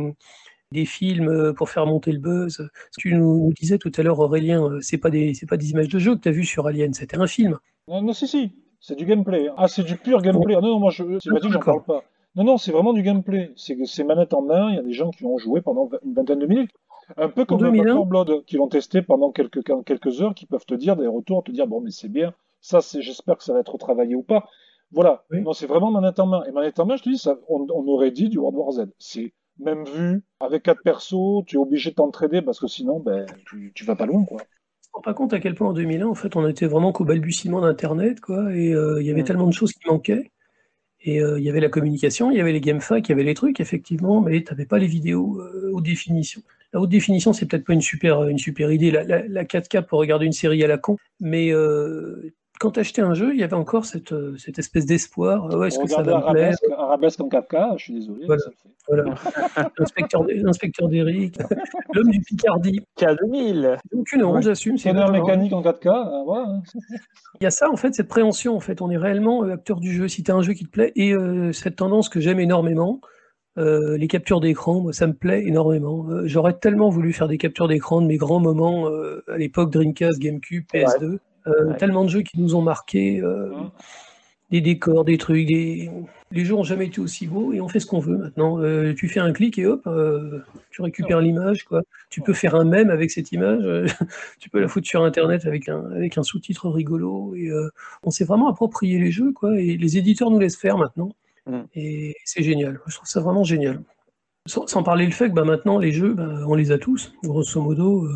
des films pour faire monter le buzz. Tu nous, disais tout à l'heure, Aurélien, c'est pas des, pas des images de jeu que tu as vues sur Alien, c'était un film. Non, non, si, si, c'est du gameplay. Ah, c'est du pur gameplay. Ah, non, non, moi, je, c'est pas dit que j'en parle pas. Non, non, c'est vraiment du gameplay. C'est que c'est manette en main, il y a des gens qui ont joué pendant une vingtaine de minutes. Un peu comme le Blood, qui l'ont testé pendant quelques, quelques heures, qui peuvent te dire des retours, te dire bon, mais c'est bien, ça, j'espère que ça va être retravaillé ou pas. Voilà. Non, c'est vraiment manette en main. Et manette en main, je te dis, ça, on, aurait dit du World War Z. C'est même vu, avec quatre persos, tu es obligé de t'entraider parce que sinon, ben, tu, tu vas pas loin, quoi. On se rend pas compte à quel point en 2001, en fait, on était vraiment qu'au balbutiement d'Internet, quoi, et euh, il y avait tellement de choses qui manquaient. Et euh, il y avait la communication, il y avait les GameFAQ, il y avait les trucs, effectivement, mais tu n'avais pas les vidéos euh, haute définition. La haute définition, c'est peut-être pas une super, une super idée. La, la, 4K pour regarder une série à la con, mais euh, quand tu achetais un jeu, il y avait encore cette, euh, cette espèce d'espoir. Ouais, est-ce que ça va arabesque, me arabesque en 4K, je suis désolé. Voilà. voilà. L'inspecteur d'Eric, l'homme du Picardie. K2000. Aucune honte, j'assume. C'est un mécanique en 4K. voilà. Hein. Il y a ça, en fait, cette préhension. En fait, on est réellement euh, acteur du jeu. Si tu as un jeu qui te plaît, et euh, cette tendance que j'aime énormément, euh, les captures d'écran, moi, ça me plaît énormément. J'aurais tellement voulu faire des captures d'écran de mes grands moments à l'époque Dreamcast, GameCube, PS2. Euh, tellement de jeux qui nous ont marqué, euh, des décors, des trucs, des... les jeux n'ont jamais été aussi beaux et on fait ce qu'on veut maintenant. Euh, tu fais un clic et hop, tu récupères l'image. quoi. Tu peux faire un mème avec cette image, tu peux la foutre sur Internet avec un, avec un sous-titre rigolo. Et, on s'est vraiment approprié les jeux quoi, et les éditeurs nous laissent faire maintenant. Mmh. Et c'est génial. Je trouve ça vraiment génial. Sans, parler le fait que bah, maintenant, les jeux, bah, on les a tous, grosso modo.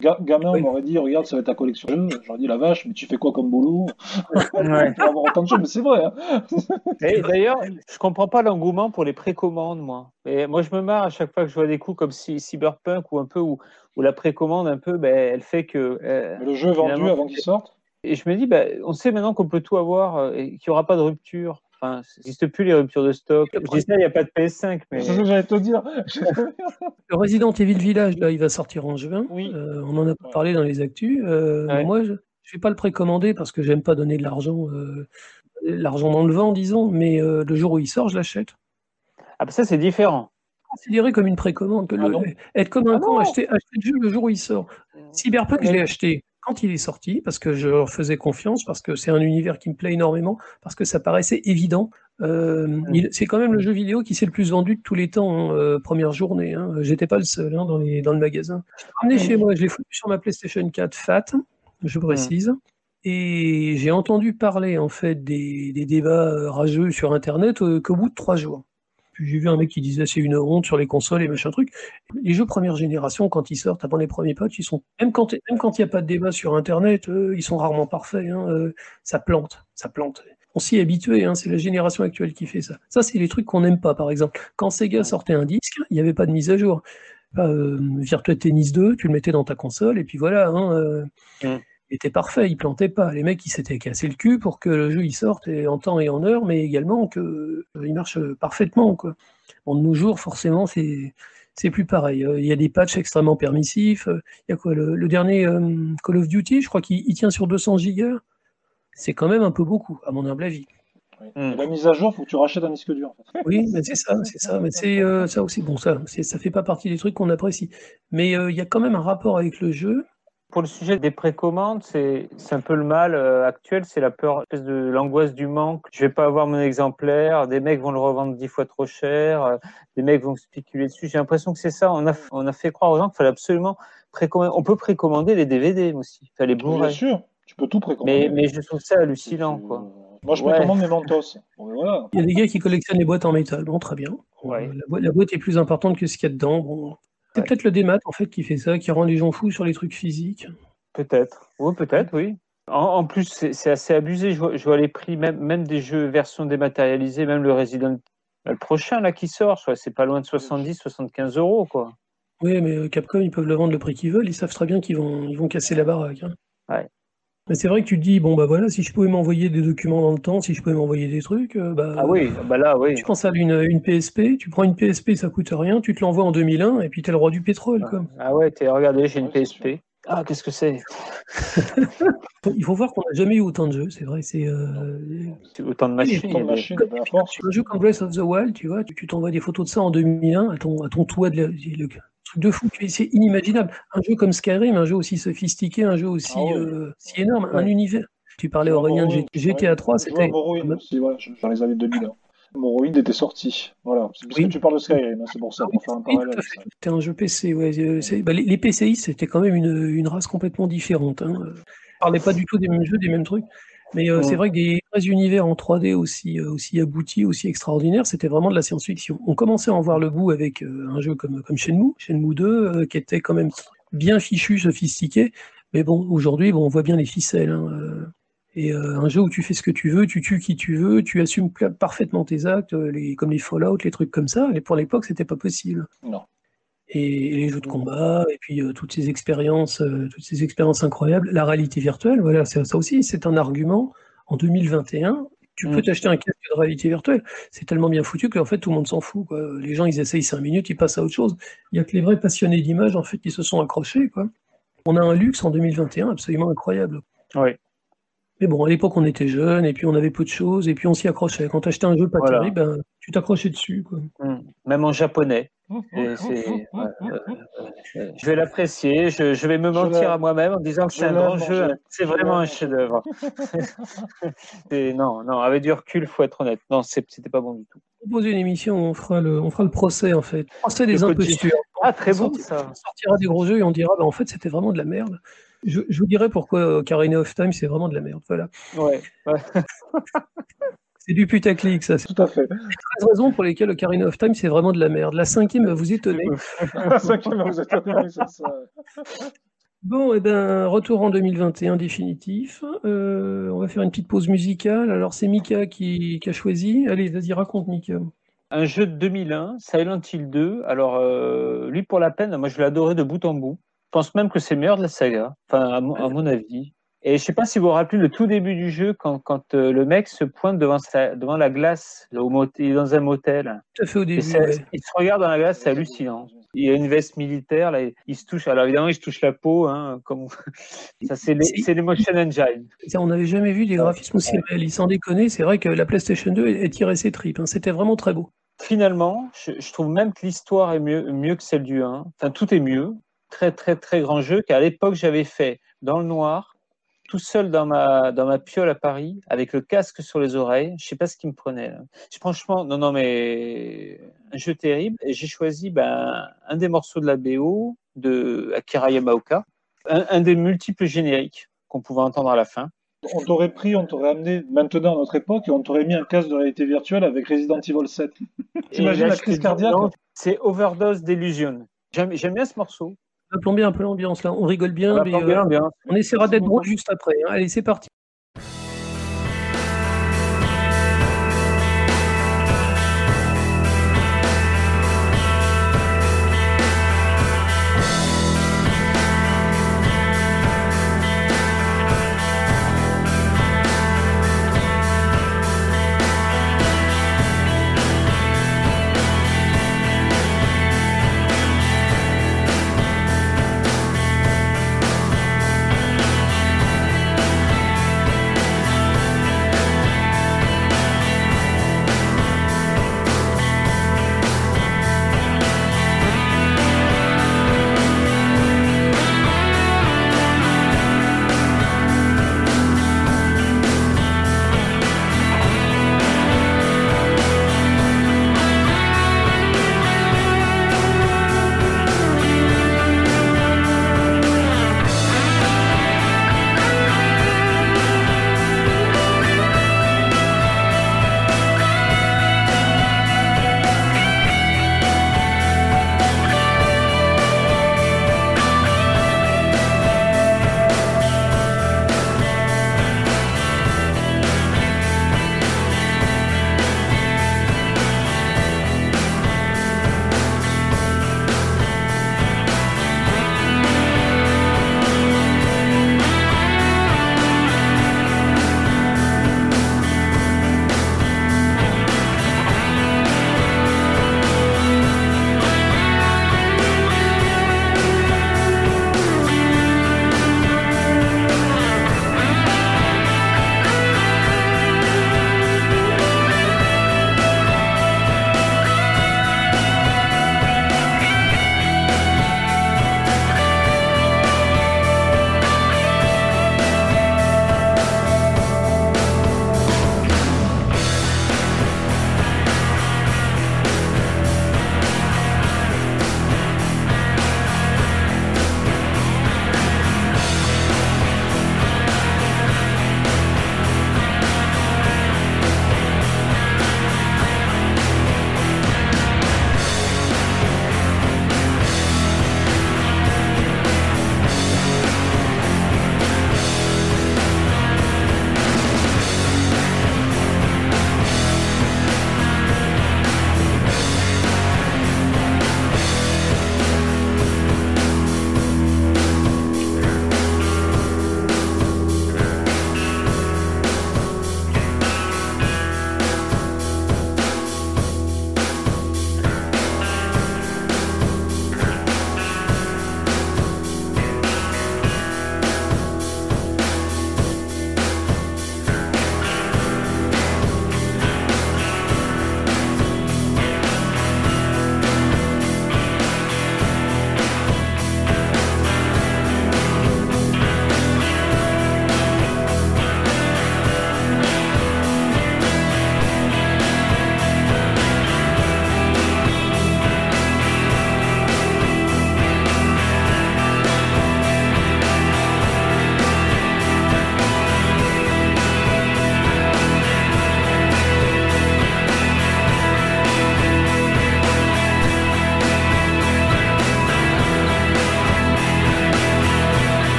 Gamin, on m'aurait dit, regarde, ça va être ta collection de jeux. J'aurais dit, la vache, mais tu fais quoi comme boulot ouais. avoir autant de jeux, mais c'est vrai. Hein. D'ailleurs, je comprends pas l'engouement pour les précommandes, moi. Et moi, je me marre à chaque fois que je vois des coups comme si Cyberpunk ou un peu, où, la précommande, un peu, ben, elle fait que. Euh, le jeu est vendu avant qu'il sorte? Et je me dis, ben, on sait maintenant qu'on peut tout avoir euh, et qu'il n'y aura pas de rupture. Enfin, n'existe plus les ruptures de stock. Je dis ça, il n'y a pas de PS5. Mais... C'est ce que j'allais te dire. le Resident Evil Village, là, il va sortir en juin. Oui. Euh, on en a parlé dans les actus. Euh, moi, je ne vais pas le précommander parce que j'aime pas donner de l'argent euh, l'argent dans le vent, disons. Mais le jour où il sort, je l'achète. Ah, bah ça, c'est différent. Considéré comme une précommande. Que ah être comme un ah con, acheter, acheter le jeu le jour où il sort. Cyberpunk, je l'ai acheté quand il est sorti, parce que je leur faisais confiance, parce que c'est un univers qui me plaît énormément, parce que ça paraissait évident. Euh, c'est quand même le jeu vidéo qui s'est le plus vendu de tous les temps, hein, première journée. Hein. J'étais pas le seul hein, dans, les, dans le magasin. Je l'ai ramené chez moi, je l'ai foutu sur ma PlayStation 4 Fat, je précise. Et j'ai entendu parler en fait des, des débats rageux sur Internet qu'au bout de trois jours j'ai vu un mec qui disait c'est une honte sur les consoles et machin truc. Les jeux première génération, quand ils sortent avant les premiers patchs, ils sont même quand il n'y a pas de débat sur Internet, euh, ils sont rarement parfaits. Hein, euh, ça plante, ça plante. On s'y est habitué, hein, c'est la génération actuelle qui fait ça. Ça, c'est les trucs qu'on n'aime pas, par exemple. Quand Sega sortait un disque, il n'y avait pas de mise à jour. Euh, Virtua Tennis 2, tu le mettais dans ta console, et puis voilà. Hein, mm était parfait, il plantait pas. Les mecs, ils s'étaient cassé le cul pour que le jeu il sorte en temps et en heure, mais également qu'il euh, marche parfaitement. Quoi. Bon, de nos jours, forcément, c'est c'est plus pareil. Euh, il y a des patchs extrêmement permissifs. Euh, il y a quoi le, dernier Call of Duty, je crois qu'il tient sur 200 gigas. C'est quand même un peu beaucoup, à mon humble avis. La mise à jour, faut que tu rachètes un disque dur. Oui, mais c'est ça, c'est ça. Mais c'est ça aussi. Bon, ça, ça fait pas partie des trucs qu'on apprécie. Mais il y a quand même un rapport avec le jeu pour le sujet des précommandes, c'est un peu le mal euh, actuel, c'est la peur, de l'angoisse du manque. Je vais pas avoir mon exemplaire, des mecs vont le revendre dix fois trop cher, euh, des mecs vont spéculer dessus. J'ai l'impression que c'est ça. On a, on a fait croire aux gens qu'il fallait absolument précommander. On peut précommander les DVD aussi, il fallait Bien sûr, tu peux tout précommander. Mais, mais je trouve ça hallucinant, quoi. Moi, je précommande mes Mentos. voilà. Il y a des gars qui collectionnent les boîtes en métal. Bon, très bien. Ouais. La, boîte, la, boîte, est plus importante que ce qu'il y a dedans. Bon. C'est peut-être le démat en fait qui fait ça, qui rend les gens fous sur les trucs physiques. Peut-être. Oui, peut-être, oui. En, plus, c'est assez abusé. Je vois, les prix, même, même des jeux version dématérialisée, même le Resident le prochain là qui sort, c'est pas loin de 70, 75 euros quoi. Oui, mais euh, Capcom, ils peuvent le vendre le prix qu'ils veulent. Ils savent très bien qu'ils vont, ils vont casser la baraque. Hein. Ouais. Mais c'est vrai que tu te dis, bon bah voilà, si je pouvais m'envoyer des documents dans le temps, si je pouvais m'envoyer des trucs, euh, bah. Ah oui, bah là, oui. Tu penses à une, une PSP, tu prends une PSP, ça coûte rien, tu te l'envoies en 2001 et puis t'es le roi du pétrole, quoi. Ah ouais, t'es, regardez, j'ai une PSP. Ah, qu'est-ce que c'est? Il faut voir qu'on n'a jamais eu autant de jeux, c'est vrai. C'est euh... autant de machines. Autant de machines un jeu comme Breath of the Wild, tu vois, tu t'envoies des photos de ça en 2001 à ton, à ton toit de le, truc de fou, c'est inimaginable. Un jeu comme Skyrim, un jeu aussi sophistiqué, un jeu aussi, ah euh, si énorme, un univers. Tu parlais Aurélien de GTA 3, c'était. Dans les années 2000. Morrowind était sorti. Voilà. Parce que tu parles de Skyrim, hein, c'est pour ça qu'on fait un parallèle. C'était un jeu PC, ouais. Euh, bah, les, PCI, c'était quand même une, une, race complètement différente. Hein. On parlait pas du tout des mêmes jeux, des mêmes trucs. Mais euh, c'est vrai que des vrais univers en 3D aussi, euh, aussi aboutis, aussi extraordinaires, c'était vraiment de la science-fiction. On commençait à en voir le bout avec un jeu comme, comme Shenmue, Shenmue 2, qui était quand même bien fichu, sophistiqué. Mais bon, aujourd'hui, bon, on voit bien les ficelles. Hein, et euh, un jeu où tu fais ce que tu veux, tu tues qui tu veux, tu assumes parfaitement tes actes, euh, les, comme les Fallout, les trucs comme ça. Et pour l'époque, c'était pas possible. Non. Et, les jeux de combat, et puis euh, toutes ces expériences, toutes ces expériences incroyables, la réalité virtuelle, voilà, ça aussi, c'est un argument. En 2021, tu peux mm. t'acheter un casque de réalité virtuelle. C'est tellement bien foutu qu'en fait, tout le monde s'en fout. Quoi. Les gens, ils essayent 5 minutes, ils passent à autre chose. Il n'y a que les vrais passionnés d'image, en fait, qui se sont accrochés. Quoi. On a un luxe en 2021 absolument incroyable. Oui. Mais bon, à l'époque, on était jeunes et puis on avait peu de choses et puis on s'y accrochait. Quand tu achetais un jeu pas terrible, ben, tu t'accrochais dessus. Quoi. Mmh. Même en japonais. je vais l'apprécier, je, vais me mentir à moi-même en disant que c'est un grand jeu, c'est vraiment un chef-d'œuvre. non, non, avec du recul, faut être honnête. Non, c'était pas bon du tout. Proposer une émission, on fera le, on fera le procès en fait. Procès des impostures. Ah, très bon ça. On sortira des gros jeux et on dira, bah, en fait, c'était vraiment de la merde. Je, vous dirai pourquoi Ocarina of Time, c'est vraiment de la merde. Voilà. Ouais. c'est du putaclic, ça. Tout à fait. Il raisons pour lesquelles Ocarina of Time, c'est vraiment de la merde. La cinquième va vous étonner. la cinquième va vous étonner, c'est ça. Bon, et eh ben, retour en 2021 définitif. Euh, on va faire une petite pause musicale. Alors, c'est Mika qui, a choisi. Allez, vas-y, raconte, Mika. Un jeu de 2001, Silent Hill 2. Alors, euh, lui, pour la peine, moi, je l'ai adoré de bout en bout. Je pense même que c'est meilleur de la saga, enfin, à, mon, avis. Et je sais pas si vous vous rappelez le tout début du jeu, quand, quand euh, le mec se pointe devant, sa, devant la glace, au il est dans un motel. Tout à fait au début. Il se regarde dans la glace, c'est hallucinant. Il a une veste militaire, là, il se touche. Alors évidemment, il se touche la peau, hein, comme ça, c'est l'Emotion Engine. on n'avait jamais vu des graphismes aussi réalistes. Sans déconner, c'est vrai que la PlayStation 2 est tirée ses tripes. Hein. C'était vraiment très beau. Finalement, je, trouve même que l'histoire est mieux, mieux que celle du 1. Enfin, tout est mieux très très très grand jeu qu'à l'époque j'avais fait dans le noir tout seul dans ma, dans ma piole à Paris, avec le casque sur les oreilles. Je sais pas ce qui me prenait. Franchement, non, non, mais un jeu terrible. Et j'ai choisi ben, un des morceaux de la BO de Akira Yamaoka, un, des multiples génériques qu'on pouvait entendre à la fin. On t'aurait pris, on t'aurait amené maintenant à notre époque et on t'aurait mis un casque de réalité virtuelle avec Resident Evil 7. T'imagines la crise cardiaque C'est Overdose d'Illusion. J'aime bien ce morceau. On va plomber un peu l'ambiance là. On rigole bien, on, mais, euh, on essaiera d'être drôle juste après. Hein. Allez, c'est parti.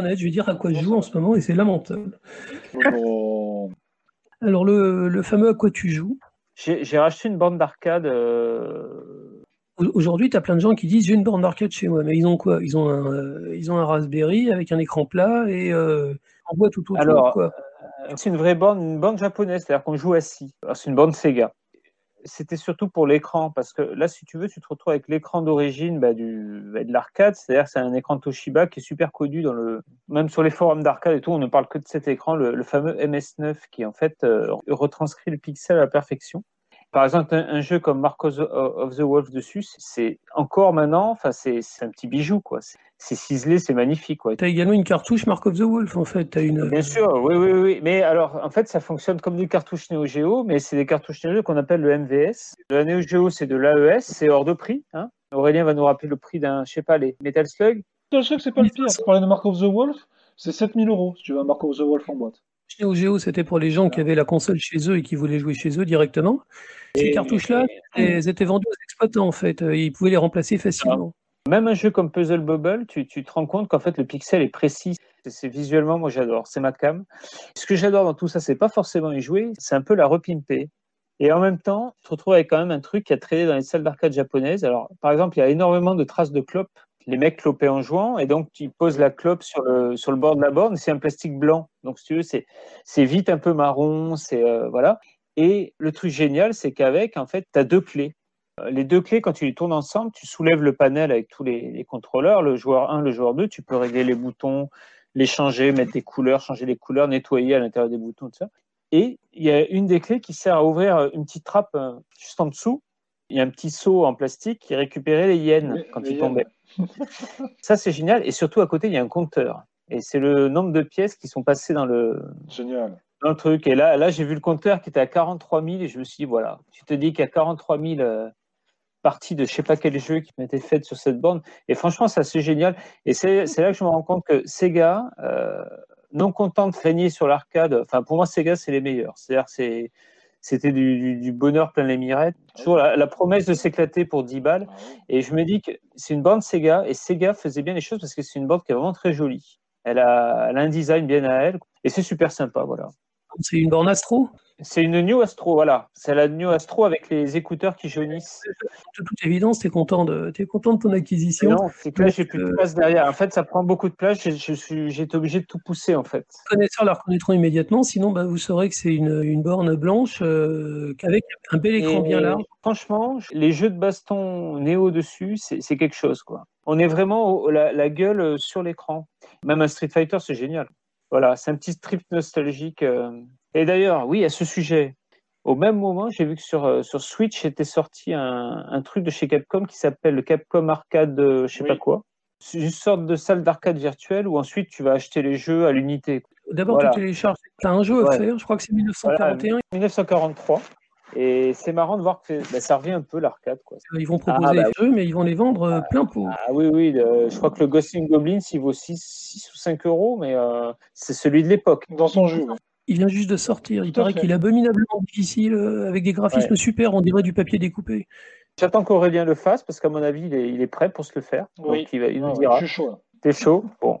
Honnête, je vais dire à quoi je joue en ce moment et c'est lamentable. Alors, le, le fameux à quoi tu joues. J'ai racheté une borne d'arcade. euh, Au- Aujourd'hui, tu as plein de gens qui disent j'ai une borne d'arcade chez moi, mais ils ont quoi? Ils ont, un, euh, ils ont un Raspberry avec un écran plat et euh, en boîte tout autour. Alors. C'est une vraie borne, une borne japonaise, c'est-à-dire qu'on joue assis. C'est une borne Sega. C'était surtout pour l'écran, parce que là, si tu veux, tu te retrouves avec l'écran d'origine bah, du, bah, de l'arcade, c'est-à-dire c'est un écran Toshiba qui est super connu dans le, même sur les forums d'arcade et tout, on ne parle que de cet écran, le, le fameux MS9, qui en fait euh, retranscrit le pixel à la perfection. Par exemple, un, un jeu comme Mark of the, of the Wolf dessus, c'est encore maintenant, enfin, c'est c'est un petit bijou, quoi. C'est- C'est ciselé, c'est magnifique, quoi. Tu as également une cartouche Mark of the Wolf, en fait. T'as une... Bien sûr, oui, oui, oui. Mais alors, en fait, ça fonctionne comme des cartouches Neo Geo, mais c'est des cartouches Neo Geo qu'on appelle le MVS. La Neo Geo, c'est de l'AES, c'est hors de prix. Hein. Aurélien va nous rappeler le prix d'un, je sais pas, les Metal Slug. Je sais que c'est pas le pire. Tu parlais de Mark of the Wolf, c'est 7000 euros si tu veux un Mark of the Wolf en boîte. Neo Geo, c'était pour les gens qui avaient la console chez eux et qui voulaient jouer chez eux directement. Ces cartouches-là, elles étaient vendues aux exploitants, en fait. Euh, Ils pouvaient les remplacer facilement. Même un jeu comme Puzzle Bubble, tu, tu te rends compte qu'en fait, le pixel est précis. C'est visuellement, moi j'adore, c'est ma cam. Ce que j'adore dans tout ça, c'est pas forcément y jouer, c'est un peu la repimper. Et en même temps, tu te retrouves avec quand même un truc qui a traîné dans les salles d'arcade japonaises. Alors, par exemple, il y a énormément de traces de clopes. Les mecs clopaient en jouant, et donc tu poses la clope sur le, sur le bord de la borne, c'est un plastique blanc. Donc, si tu veux, c'est c'est vite un peu marron, c'est euh, voilà. Et le truc génial, c'est qu'avec, en fait, tu as deux clés. Euh, Les deux clés, quand tu les tournes ensemble, tu soulèves le panel avec tous les, les contrôleurs, le joueur 1, le joueur 2, tu peux régler les boutons, les changer, mettre des couleurs, changer les couleurs, nettoyer à l'intérieur des boutons, tout ça. Et il y a une des clés qui sert à ouvrir une petite trappe euh, juste en dessous. Il y a un petit seau en plastique qui récupérait les yens Oui, quand les ils yens. tombaient. Ça, c'est génial. Et surtout, à côté, il y a un compteur. Et c'est le nombre de pièces qui sont passées dans le, Génial. dans le truc. Et là, là j'ai vu le compteur qui était à 43 000 et je me suis dit, voilà, tu te dis qu'il y a 43 000 euh, parties de je sais pas quel jeu qui m'étaient faites sur cette borne. Et franchement, c'est assez génial. Et c'est c'est là que je me rends compte que Sega, euh, non content de régner sur l'arcade, enfin, pour moi, Sega, c'est les meilleurs. C'est-à-dire c'est. C'était du, du- du bonheur plein les mirettes. Toujours la, la promesse de s'éclater pour 10 balles. Ah. Et je me dis que c'est une bande Sega et Sega faisait bien les choses parce que c'est une bande qui est vraiment très jolie. Elle a, elle a un design bien à elle et c'est super sympa. Voilà. C'est une borne Astro? C'est une New Astro, voilà. C'est la New Astro avec les écouteurs qui jaunissent. De toute évidence, tu es content de, t'es content de ton acquisition. non, c'est que là, j'ai plus de euh, place derrière. En fait, ça prend beaucoup de place. Je, je suis, j'ai été obligé de tout pousser, en fait. Les connaisseurs la reconnaîtront immédiatement. Sinon, bah, vous saurez que c'est une, une borne blanche euh, avec un bel écran Et bien large. Franchement, les jeux de baston néo dessus, c'est quelque chose, quoi. On est vraiment au- la, la gueule sur l'écran. Même un Street Fighter, c'est génial. Voilà, c'est un petit trip nostalgique. euh. Et d'ailleurs, oui, à ce sujet, au même moment, j'ai vu que sur, euh, sur Switch était sorti un, un truc de chez Capcom qui s'appelle le Capcom Arcade, euh, je sais Oui. pas quoi. C'est une sorte de salle d'arcade virtuelle où ensuite tu vas acheter les jeux à l'unité. D'abord, voilà. tu télécharges. Tu as un jeu à Ouais. faire. Je crois que c'est Voilà, 1941. 1943. Et c'est marrant de voir que bah, ça revient un peu l'arcade, quoi. Ils vont proposer Ah, bah les jeux, mais ils vont les vendre euh, plein pot. Ah oui, oui, le- je crois que le Ghosting Goblins, il vaut 6, 6 ou 5 euros, mais euh, c'est celui de l'époque. Dans son jeu. Ouais. Il vient juste de sortir. Il Tout paraît qu'il est abominablement difficile, euh, avec des graphismes Ouais. super. On dirait du papier découpé. J'attends qu'Aurélien le fasse, parce qu'à mon avis, il est, il est prêt pour se le faire. Oui. Donc il, va, il nous ouais, dira. je suis chaud. T'es chaud? Bon.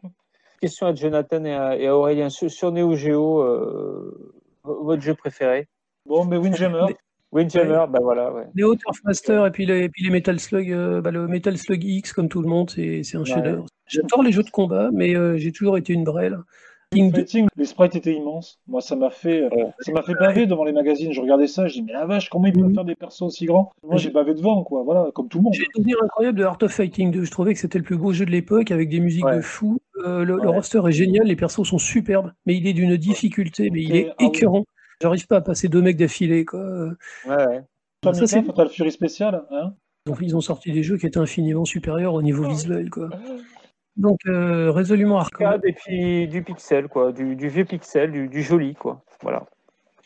Question à Jonathan et à, et à Aurélien. Sur, sur Neo Geo, euh, votre jeu préféré? Bon, mais Windjammer. Windjammer, bah voilà, ouais. Les Turfmaster et puis les, et puis les Metal Slug, euh, bah, le Metal Slug X, comme tout le monde, c'est un chef-d'œuvre. J'adore les jeux de combat, mais euh, j'ai toujours été une brêle. King 2, Fighting, les sprites étaient immenses. Moi, ça m'a fait, Ouais. ça m'a fait baver devant les magazines. Je regardais ça, je dis mais la vache, comment ils peuvent Mhm. faire des persos aussi grands? Moi, j'ai bavé devant, quoi. Voilà, comme tout le monde. J'ai un souvenir incroyable de Art of Fighting 2. Je trouvais que c'était le plus beau jeu de l'époque avec des musiques Ouais. de fou. Euh, le, roster est génial, les persos sont superbes, mais il est d'une difficulté, mais il est Ah oui. écœurant. J'arrive pas à passer deux mecs d'affilée. quoi. Euh, Ouais, ouais. Toi, ça, c'est- Fatal Fury spécial, hein? Donc ils ont sorti des jeux qui étaient infiniment supérieurs au niveau visuel. Quoi. Donc euh, résolument arcade, Arcade et puis du pixel, quoi. Du, du vieux pixel, du, du joli, quoi. Voilà.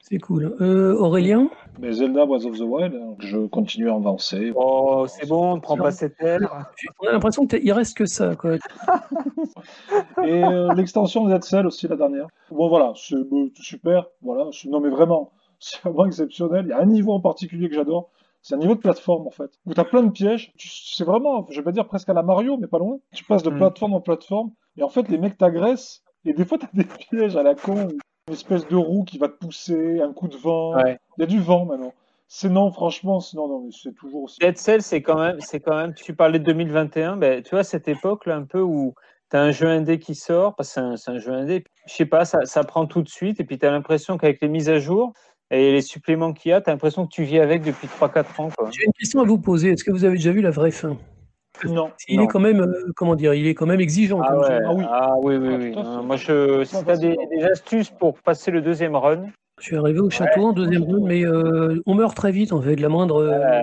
c'est cool. Euh, Aurélien Mais Zelda Breath of the Wild, hein, je continue à avancer. Oh, c'est bon, ne prends pas cette aile. On a l'impression qu'il reste que ça. Quoi. Et euh, l'extension de Cell aussi, la dernière. Bon, voilà, c'est super. Voilà, non, mais vraiment, c'est vraiment exceptionnel. Il y a un niveau en particulier que j'adore. C'est un niveau de plateforme en fait, où t'as plein de pièges. C'est vraiment, je vais pas dire presque à la Mario, mais pas loin. Tu passes de Mm. plateforme en plateforme, et en fait les mecs t'agressent, et des fois t'as des pièges à la con, une espèce de roue qui va te pousser, un coup de vent. Ouais. Il y a du vent maintenant. C'est non, franchement, c'est- non, non, c'est toujours aussi. Dead Cell, c'est quand même, c'est quand même. Tu parlais de 2021, ben, tu vois cette époque là un peu où tu as un jeu indé qui sort, parce que c'est un, jeu indé. Je sais pas, ça, ça prend tout de suite, et puis tu as l'impression qu'avec les mises à jour et les suppléments qu'il y a, tu as l'impression que tu vis avec depuis 3-4 ans. Quoi. J'ai une question à vous poser. Est-ce que vous avez déjà vu la vraie fin? Non. Il Non. est quand même, euh, comment dire, il est quand même exigeant. Ah ouais. Ah oui. ah oui, oui, Ah, oui. Euh, Moi, je, si tu as des, astuces pour passer le deuxième run, Je suis arrivé au château en deuxième run, mais euh, on meurt très vite en fait. La moindre, euh,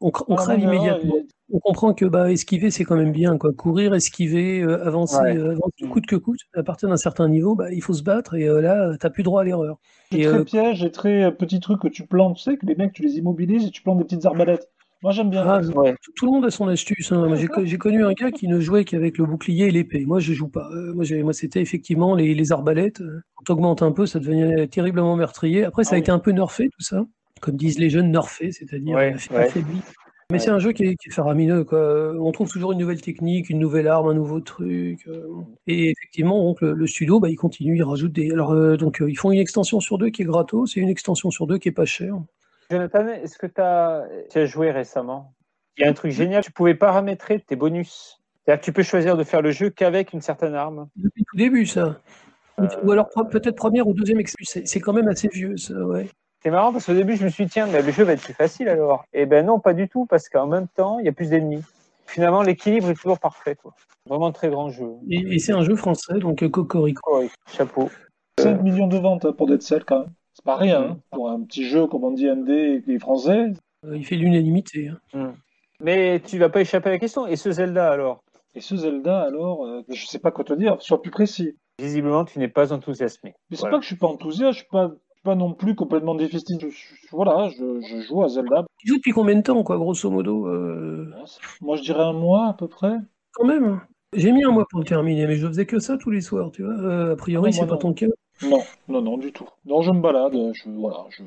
on, cr- on Ah, crève immédiatement. On comprend que bah, esquiver c'est quand même bien, quoi. Courir, esquiver, euh, avancer, Ouais. euh, avancer Mm. coûte que coûte. À partir d'un certain niveau, bah, il faut se battre et euh, là, t'as plus droit à l'erreur. Et très piège et très petit truc que tu plantes. Tu sais que les mecs, tu les immobilises et tu plantes des petites arbalètes. Moi, j'aime bien. ah, ouais. tout, tout le monde a son astuce. hein. Moi, J'ai co- j'ai connu un gars qui ne jouait qu'avec le bouclier et l'épée. Moi, je joue pas. Moi, c'était effectivement les, les arbalètes. Quand t'augmentes un peu, ça devenait terriblement meurtrier. Après, ça Ah a oui. été un peu nerfé tout ça, comme disent les jeunes, nerfé, c'est-à-dire ouais. affaibli. Mais c'est un jeu qui est, qui est faramineux. Quoi. On trouve toujours une nouvelle technique, une nouvelle arme, un nouveau truc. euh. Et effectivement, donc, le, le studio, bah, il continue, il rajoute des. Alors, euh, donc, euh, ils font une extension sur deux qui est gratos et une extension sur deux qui est pas chère. Jonathan, est-ce que tu as joué récemment? Il y a un truc génial, tu pouvais paramétrer tes bonus. C'est-à-dire que tu peux choisir de faire le jeu qu'avec une certaine arme. Depuis tout début, ça. Euh, Ou alors peut-être première ou deuxième excuse. C'est quand même assez vieux, ça, ouais. C'est marrant parce qu'au début, je me suis dit, tiens, mais le jeu va être plus facile alors. Et ben non, pas du tout, parce qu'en même temps, il y a plus d'ennemis. Finalement, l'équilibre est toujours parfait. Quoi. Vraiment très grand jeu. Et, et c'est un jeu français, donc euh, Cocorico. Ouais, chapeau. 5 millions de ventes hein, pour Dead Cell quand même. C'est pas rien. hein. Pour un petit jeu, comme on dit, indé et français. Euh, il fait l'unanimité. hein. Mais tu vas pas échapper à la question. Et ce Zelda alors? Et ce Zelda, alors, euh, je sais pas quoi te dire, sois plus précis. Visiblement, tu n'es pas enthousiasmé. Mais c'est Voilà. pas que je suis pas enthousiaste, je suis pas, pas non plus complètement déficit. Je- je- voilà, je, je joue à Zelda. Il joue depuis combien de temps, quoi, grosso modo euh, Moi, je dirais un mois à peu près. Quand même. J'ai mis un mois pour le terminer, mais je faisais que ça tous les soirs, tu vois. Euh, a priori, Ah c'est pas ton cas. Non, non, non, du tout. Non, je me balade, je, voilà, je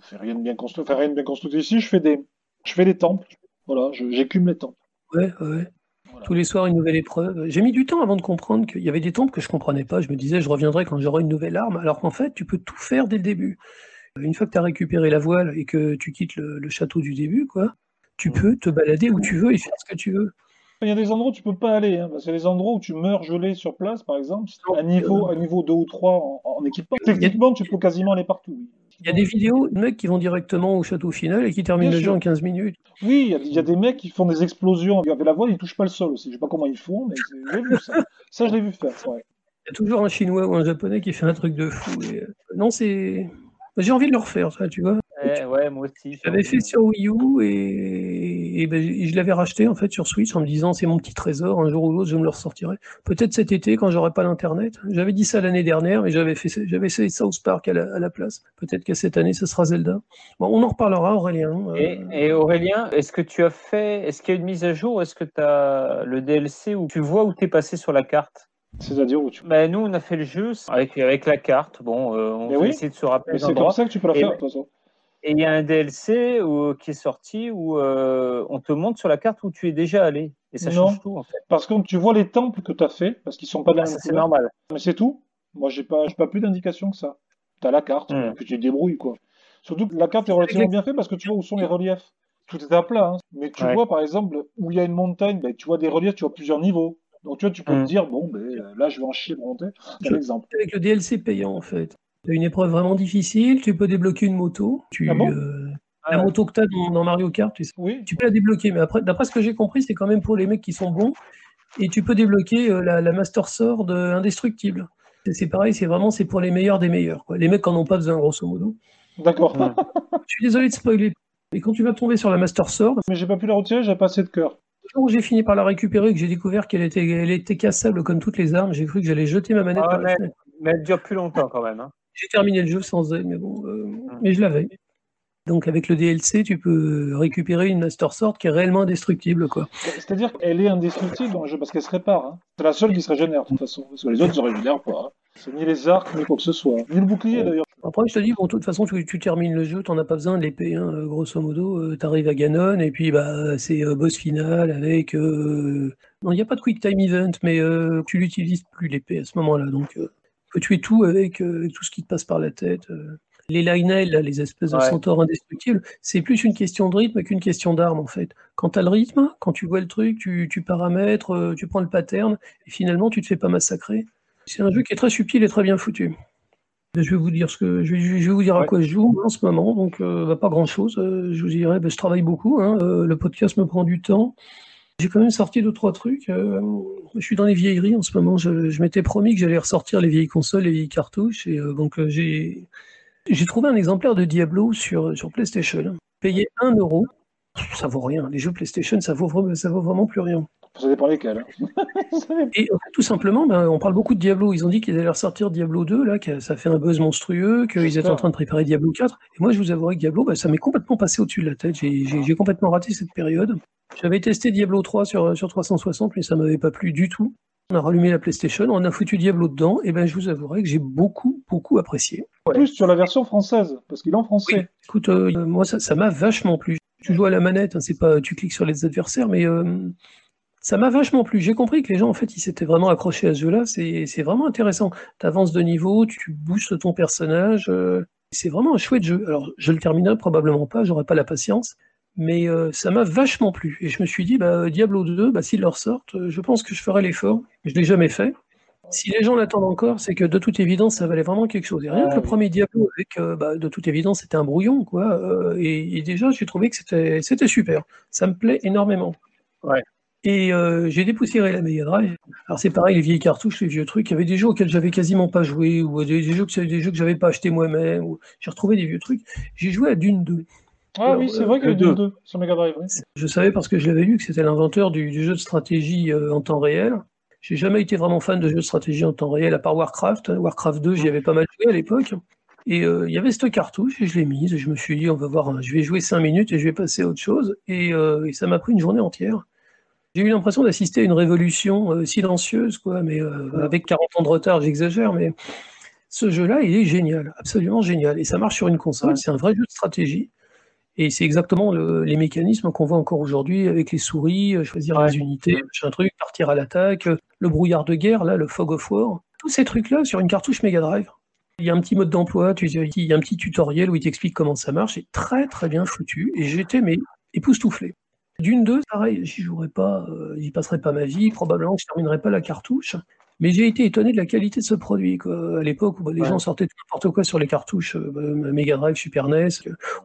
fais rien de bien construit, fais rien de bien construit ici, je fais des, je fais des temples. Voilà, j'écume les temples. Ouais, ouais. Voilà. Tous les soirs, une nouvelle épreuve. J'ai mis du temps avant de comprendre qu'il y avait des temples que je comprenais pas. Je me disais, je reviendrai quand j'aurai une nouvelle arme, alors qu'en fait, tu peux tout faire dès le début. Une fois que tu as récupéré la voile et que tu quittes le, le château du début, quoi, tu peux te balader où tu veux et faire ce que tu veux. Il y a des endroits où tu peux pas aller, hein, parce qu'il y a des endroits où tu meurs gelé sur place, par exemple, à niveau, à niveau 2 ou 3 en, en équipement. Techniquement, tu peux quasiment aller partout. Il y a des vidéos de mecs qui vont directement au château final et qui terminent Bien le jeu en 15 minutes. Oui, il y a- il y, a des mecs qui font des explosions avec la voile, ils touchent pas le sol aussi. Je sais pas comment ils font, mais j'ai vu ça. Ça, je l'ai vu faire. ouais. Il y a toujours un chinois ou un japonais qui fait un truc de fou. et, euh, Non, c'est. J'ai envie de le refaire, ça, tu vois. Eh, ouais, moi aussi. J'avais fait sur Wii U et, et ben, je je l'avais racheté en fait sur Switch en me disant c'est mon petit trésor, un jour ou l'autre je me le ressortirai. Peut-être cet été quand j'aurai pas l'internet. J'avais dit ça l'année dernière, mais j'avais fait j'avais essayé South Park à la, à la place. Peut-être que cette année ce sera Zelda. Bon, on en reparlera Aurélien. Euh, Et, et Aurélien, est-ce que tu as fait, est-ce qu'il y a une mise à jour, est-ce que tu as le DLC où tu vois où tu es passé sur la carte? C'est-à-dire où tu. ben, Nous, on a fait le jeu avec, avec la carte. Bon, euh, on va oui. essayer de se rappeler c'est comme ça que tu peux la Et- faire, de toute façon. Et il y a un DLC où- qui est sorti où euh, on te montre sur la carte où tu es déjà allé. Et ça Non. change tout, en fait. Parce que tu vois les temples que tu as fait, parce qu'ils sont pas la Ah, c'est normal. Mais c'est tout. Moi, j'ai pas, j'ai pas plus d'indications que ça. T'as la carte, Hmm. puis tu te débrouilles, quoi. Surtout que la carte est relativement bien faite parce que tu vois où sont les reliefs. Tout est à plat, hein. Mais tu Ouais. vois, par exemple, où il y a une montagne, ben, tu vois des reliefs, tu vois plusieurs niveaux. Donc, tu vois, tu peux Hmm. te dire, bon, ben, euh, là, je vais en chier de monter. Exemple. Avec le DLC payant en fait. Tu as une épreuve vraiment difficile, tu peux débloquer une moto. Tu, Ah bon euh, Ah, la moto que tu as dans, dans Mario Kart, tu sais, Oui. tu peux la débloquer. Mais après, d'après ce que j'ai compris, c'est quand même pour les mecs qui sont bons. Et tu peux débloquer euh, la, la Master Sword euh, indestructible. C'est pareil, c'est vraiment c'est pour les meilleurs des meilleurs. Quoi. Les mecs qui n'en ont pas besoin, grosso modo. D'accord. Je suis désolé de spoiler. Et quand tu vas tomber sur la Master Sword, Mais j'ai pas pu la retirer, j'ai pas assez de cœur. où j'ai fini par la récupérer, que j'ai découvert qu'elle était, elle était cassable comme toutes les armes, j'ai cru que j'allais jeter ma manette Ah, mais-. Mais elle dure plus longtemps quand même. hein. J'ai terminé le jeu sans elle, mais bon, euh, mais je l'avais. Donc avec le DLC, tu peux récupérer une Master Sword qui est réellement indestructible, quoi. C'est-à-dire qu'elle est indestructible dans le jeu parce qu'elle se répare. hein. C'est la seule qui se régénère, de toute façon. Parce que les autres se régénèrent pas. hein. C'est ni les arcs, ni quoi que ce soit. Ni le bouclier, d'ailleurs. Après, je te dis, bon, de toute façon, tu, tu termines le jeu, t'en as pas besoin de l'épée, hein, euh, grosso modo. euh, T'arrives à Ganon, et puis bah, c'est euh, boss final avec. euh, Non, il n'y a pas de quick time event, mais euh, tu l'utilises plus l'épée à ce moment-là. Donc, euh, tu peux tuer tout avec, euh, avec tout ce qui te passe par la tête. euh. Les Lionel, là, les espèces de Ouais. centaures indestructibles, c'est plus une question de rythme qu'une question d'arme, en fait. Quand tu as le rythme, quand tu vois le truc, tu, tu paramètres, euh, tu prends le pattern, et finalement, tu te fais pas massacrer. C'est un jeu qui est très subtil et très bien foutu. Je vais vous dire ce que je vais, je vais vous dire à quoi je joue en ce moment. Donc euh, bah, pas grand chose. je vous dirais, bah, je travaille beaucoup. hein, euh, le podcast me prend du temps. J'ai quand même sorti deux trois trucs. euh, je suis dans les vieilleries en ce moment. Je, m'étais promis que j'allais ressortir les vieilles consoles, les vieilles cartouches. Euh, donc euh, j'ai trouvé un exemplaire de Diablo sur sur PlayStation. Payé 1 euro. Ça vaut rien. Les jeux PlayStation, ça vaut ça vaut vraiment plus rien. Ça dépend lesquels. Et en fait, tout simplement, ben, on parle beaucoup de Diablo. Ils ont dit qu'ils allaient ressortir Diablo 2, là, que ça fait un buzz monstrueux, qu'ils étaient en train de préparer Diablo 4. Et moi, je vous avouerai que Diablo, ben, ça m'est complètement passé au-dessus de la tête. J'ai- complètement raté cette période. J'avais testé Diablo 3 sur, sur 360, mais ça m'avait pas plu du tout. On a rallumé la PlayStation, on a foutu Diablo dedans, et ben je vous avouerai que j'ai beaucoup, beaucoup apprécié. Plus sur la version française, parce qu'il est en français. Oui. Écoute, euh, moi, ça ça m'a vachement plu. Tu joues à la manette, hein, c'est pas tu cliques sur les adversaires, mais euh, ça m'a vachement plu. J'ai compris que les gens, en fait, ils s'étaient vraiment accrochés à ce jeu-là. C'est vraiment intéressant. Tu avances de niveau, tu boostes ton personnage. euh, c'est vraiment un chouette jeu. Alors, je le terminerai probablement pas, j'aurai pas la patience. Mais euh, ça m'a vachement plu. Et je me suis dit, bah, Diablo 2, bah, s'ils le ressortent, euh, je pense que je ferai l'effort. Je l'ai jamais fait. Si les gens l'attendent encore, c'est que de toute évidence, ça valait vraiment quelque chose. Et rien que le premier Diablo, avec, euh, bah, de toute évidence, c'était un brouillon, quoi. euh, et, et déjà, j'ai trouvé que c'était c'était super. Ça me plaît énormément. Ouais. Et euh, j'ai dépoussiéré la Mega Drive. Alors c'est pareil, les vieilles cartouches, les vieux trucs. Il y avait des jeux auxquels j'avais quasiment pas joué, ou des, des jeux que des jeux que j'avais pas acheté moi-même. ou- J'ai retrouvé des vieux trucs. J'ai joué à Dune 2. Ah Alors, oui, c'est euh, vrai qu'il y a le Dune deux. 2 sur Mega Drive. oui. Je savais parce que je l'avais lu que c'était l'inventeur du, du jeu de stratégie euh, en temps réel. J'ai jamais été vraiment fan de jeux de stratégie en temps réel, à part Warcraft. Warcraft 2, j'y avais pas mal joué à l'époque. Et euh, il y avait cette cartouche et je l'ai mise. Et je me suis dit, on va voir, hein, je vais jouer 5 minutes et je vais passer à autre chose. Et, euh, et ça m'a pris une journée entière. J'ai eu l'impression d'assister à une révolution euh, silencieuse, quoi, mais euh, avec 40 ans de retard, j'exagère, mais ce jeu-là, il est génial, absolument génial. Et ça marche sur une console, c'est un vrai jeu de stratégie. Et c'est exactement le- les mécanismes qu'on voit encore aujourd'hui avec les souris, euh, choisir Ouais. les unités, machin truc, partir à l'attaque, le brouillard de guerre, là, le fog of war. Tous ces trucs-là sur une cartouche Mega Drive. Il y a un petit mode d'emploi, il y a un petit tutoriel où il t'explique comment ça marche. C'est très très bien foutu. Et j'étais mais époustouflé. D'une deux, pareil, j'y jouerai pas, euh, j'y passerai pas ma vie, probablement que je terminerai pas la cartouche. Mais j'ai été étonné de la qualité de ce produit. Quoi. À l'époque où bah, les Ouais. gens sortaient tout n'importe quoi sur les cartouches, euh, bah, Mega Drive, Super NES,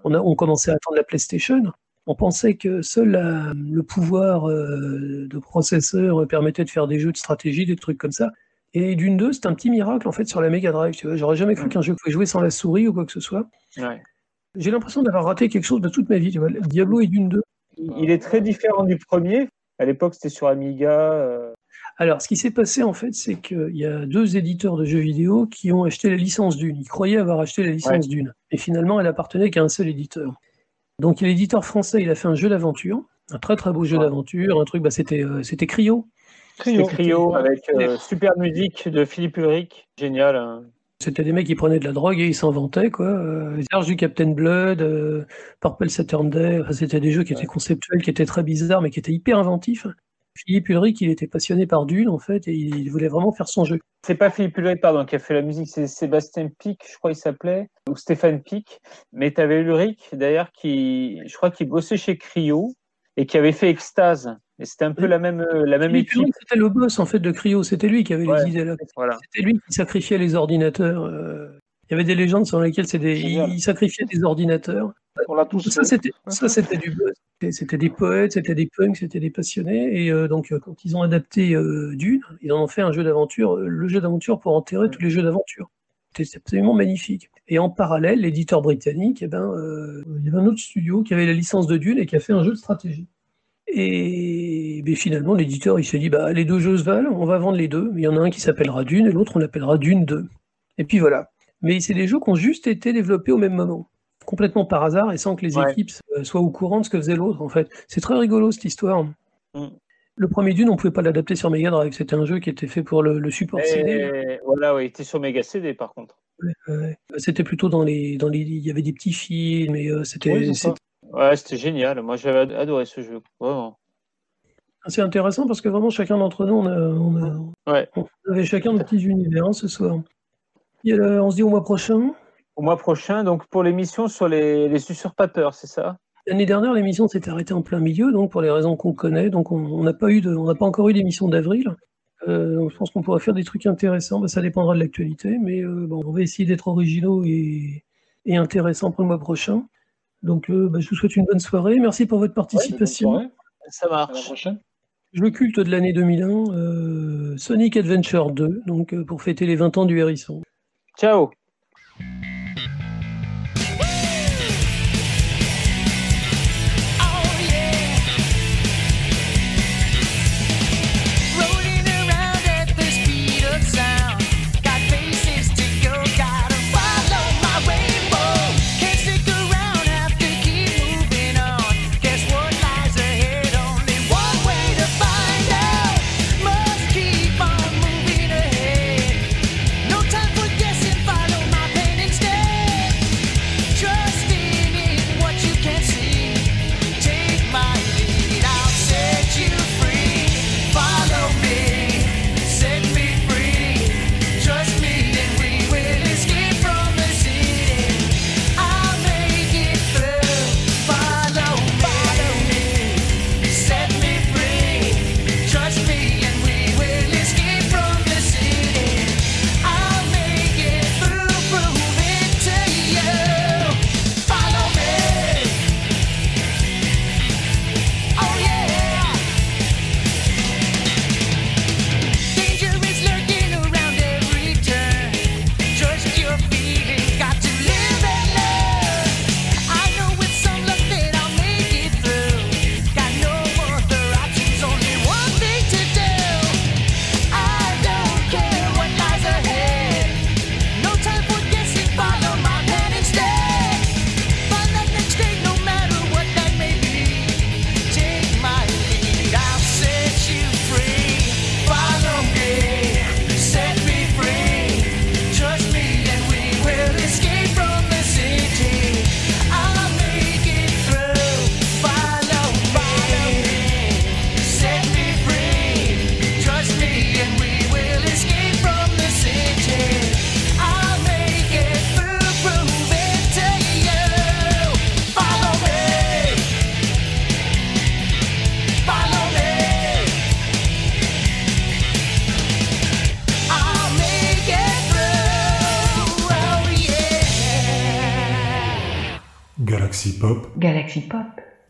on, a, on commençait à attendre la PlayStation. On pensait que seul la- le pouvoir euh, de processeur permettait de faire des jeux de stratégie, des trucs comme ça. Et d'une deux, c'est un petit miracle en fait sur la Mega Drive. Tu vois, j'aurais jamais cru Mm. qu'un jeu pouvait jouer sans la souris ou quoi que ce soit. Ouais. J'ai l'impression d'avoir raté quelque chose de toute ma vie. Tu vois. Diablo et d'une deux. Il est très différent du premier. À l'époque, c'était sur Amiga. euh, Alors, ce qui s'est passé en fait, c'est qu'il y a deux éditeurs de jeux vidéo qui ont acheté la licence d'une. Ils croyaient avoir acheté la licence d'une, et finalement, elle appartenait qu'à un seul éditeur. Donc, l'éditeur français, il a fait un jeu d'aventure, un très très beau jeu Ouais. d'aventure, un truc, bah, c'était euh, c'était Cryo. Cryo. Cryo avec euh, super musique de Philippe Ulrich. Génial. hein. C'était des mecs qui prenaient de la drogue et ils s'inventaient quoi. Euh, arches du Captain Blood, euh, Purple Saturn Day, enfin, c'était des jeux qui étaient conceptuels, qui étaient très bizarres, mais qui étaient hyper inventifs. Philippe Ulrich, il était passionné par Dune en fait, et il voulait vraiment faire son jeu. C'est pas Philippe Ulrich, pardon, qui a fait la musique, c'est Sébastien Pic, je crois il s'appelait, ou Stéphane Pic. Mais tu avais Ulrich, d'ailleurs, qui, je crois qu'il bossait chez Cryo et qui avait fait Extase. Et c'était un peu la même, euh, la même Philippe équipe. Ulrich, c'était le boss en fait de Cryo, c'était lui qui avait Ouais. les idées là. Voilà. C'était lui qui sacrifiait les ordinateurs. euh, Il y avait des légendes sur lesquelles c'est des... Il sacrifiait des ordinateurs. On l'a tous Ça, fait. c'était ça, c'était du buzz. C'était des poètes, c'était des punks, c'était des passionnés. Et euh, donc, quand ils ont adapté euh, Dune, ils en ont fait un jeu d'aventure, le jeu d'aventure pour enterrer tous les jeux d'aventure. C'était absolument magnifique. Et en parallèle, l'éditeur britannique, eh ben, euh, il y avait un autre studio qui avait la licence de Dune et qui a fait un jeu de stratégie. Et ben, finalement, l'éditeur, il s'est dit, bah, les deux jeux se valent, on va vendre les deux. Il y en a un qui s'appellera Dune et l'autre, on l'appellera Dune 2. Et puis voilà. Mais c'est des jeux qui ont juste été développés au même moment complètement par hasard et sans que les Ouais. équipes euh, soient au courant de ce que faisait l'autre en fait. C'est très rigolo cette histoire. Mm. Le premier Dune, on pouvait pas l'adapter sur Mega Drive. C'était un jeu qui était fait pour le, le support CD. Voilà, ouais, il était sur Mega CD par contre. C'était plutôt dans les, dans les, il y avait des petits films et c'était. Ouais, c'était génial. Moi, j'avais adoré ce jeu, vraiment. C'est intéressant parce que vraiment chacun d'entre nous, on, avait chacun de petits univers hein, ce soir. on se dit au mois prochain. Au mois prochain, donc pour l'émission sur les, les usurpateurs, c'est ça? L'année dernière, l'émission s'est arrêtée en plein milieu, donc pour les raisons qu'on connaît. Donc on n'a pas eu de, on n'a pas encore eu d'émission d'avril. Euh, je pense qu'on pourra faire des trucs intéressants. Ben, ça dépendra de l'actualité, mais euh, bon, on va essayer d'être originaux et, et intéressants pour le mois prochain. Donc, euh, ben, je vous souhaite une bonne soirée. Merci pour votre participation. ça marche. À la prochaine. Le culte de l'année 2001, euh, Sonic Adventure 2, donc euh, pour fêter les 20 ans du hérisson. Ciao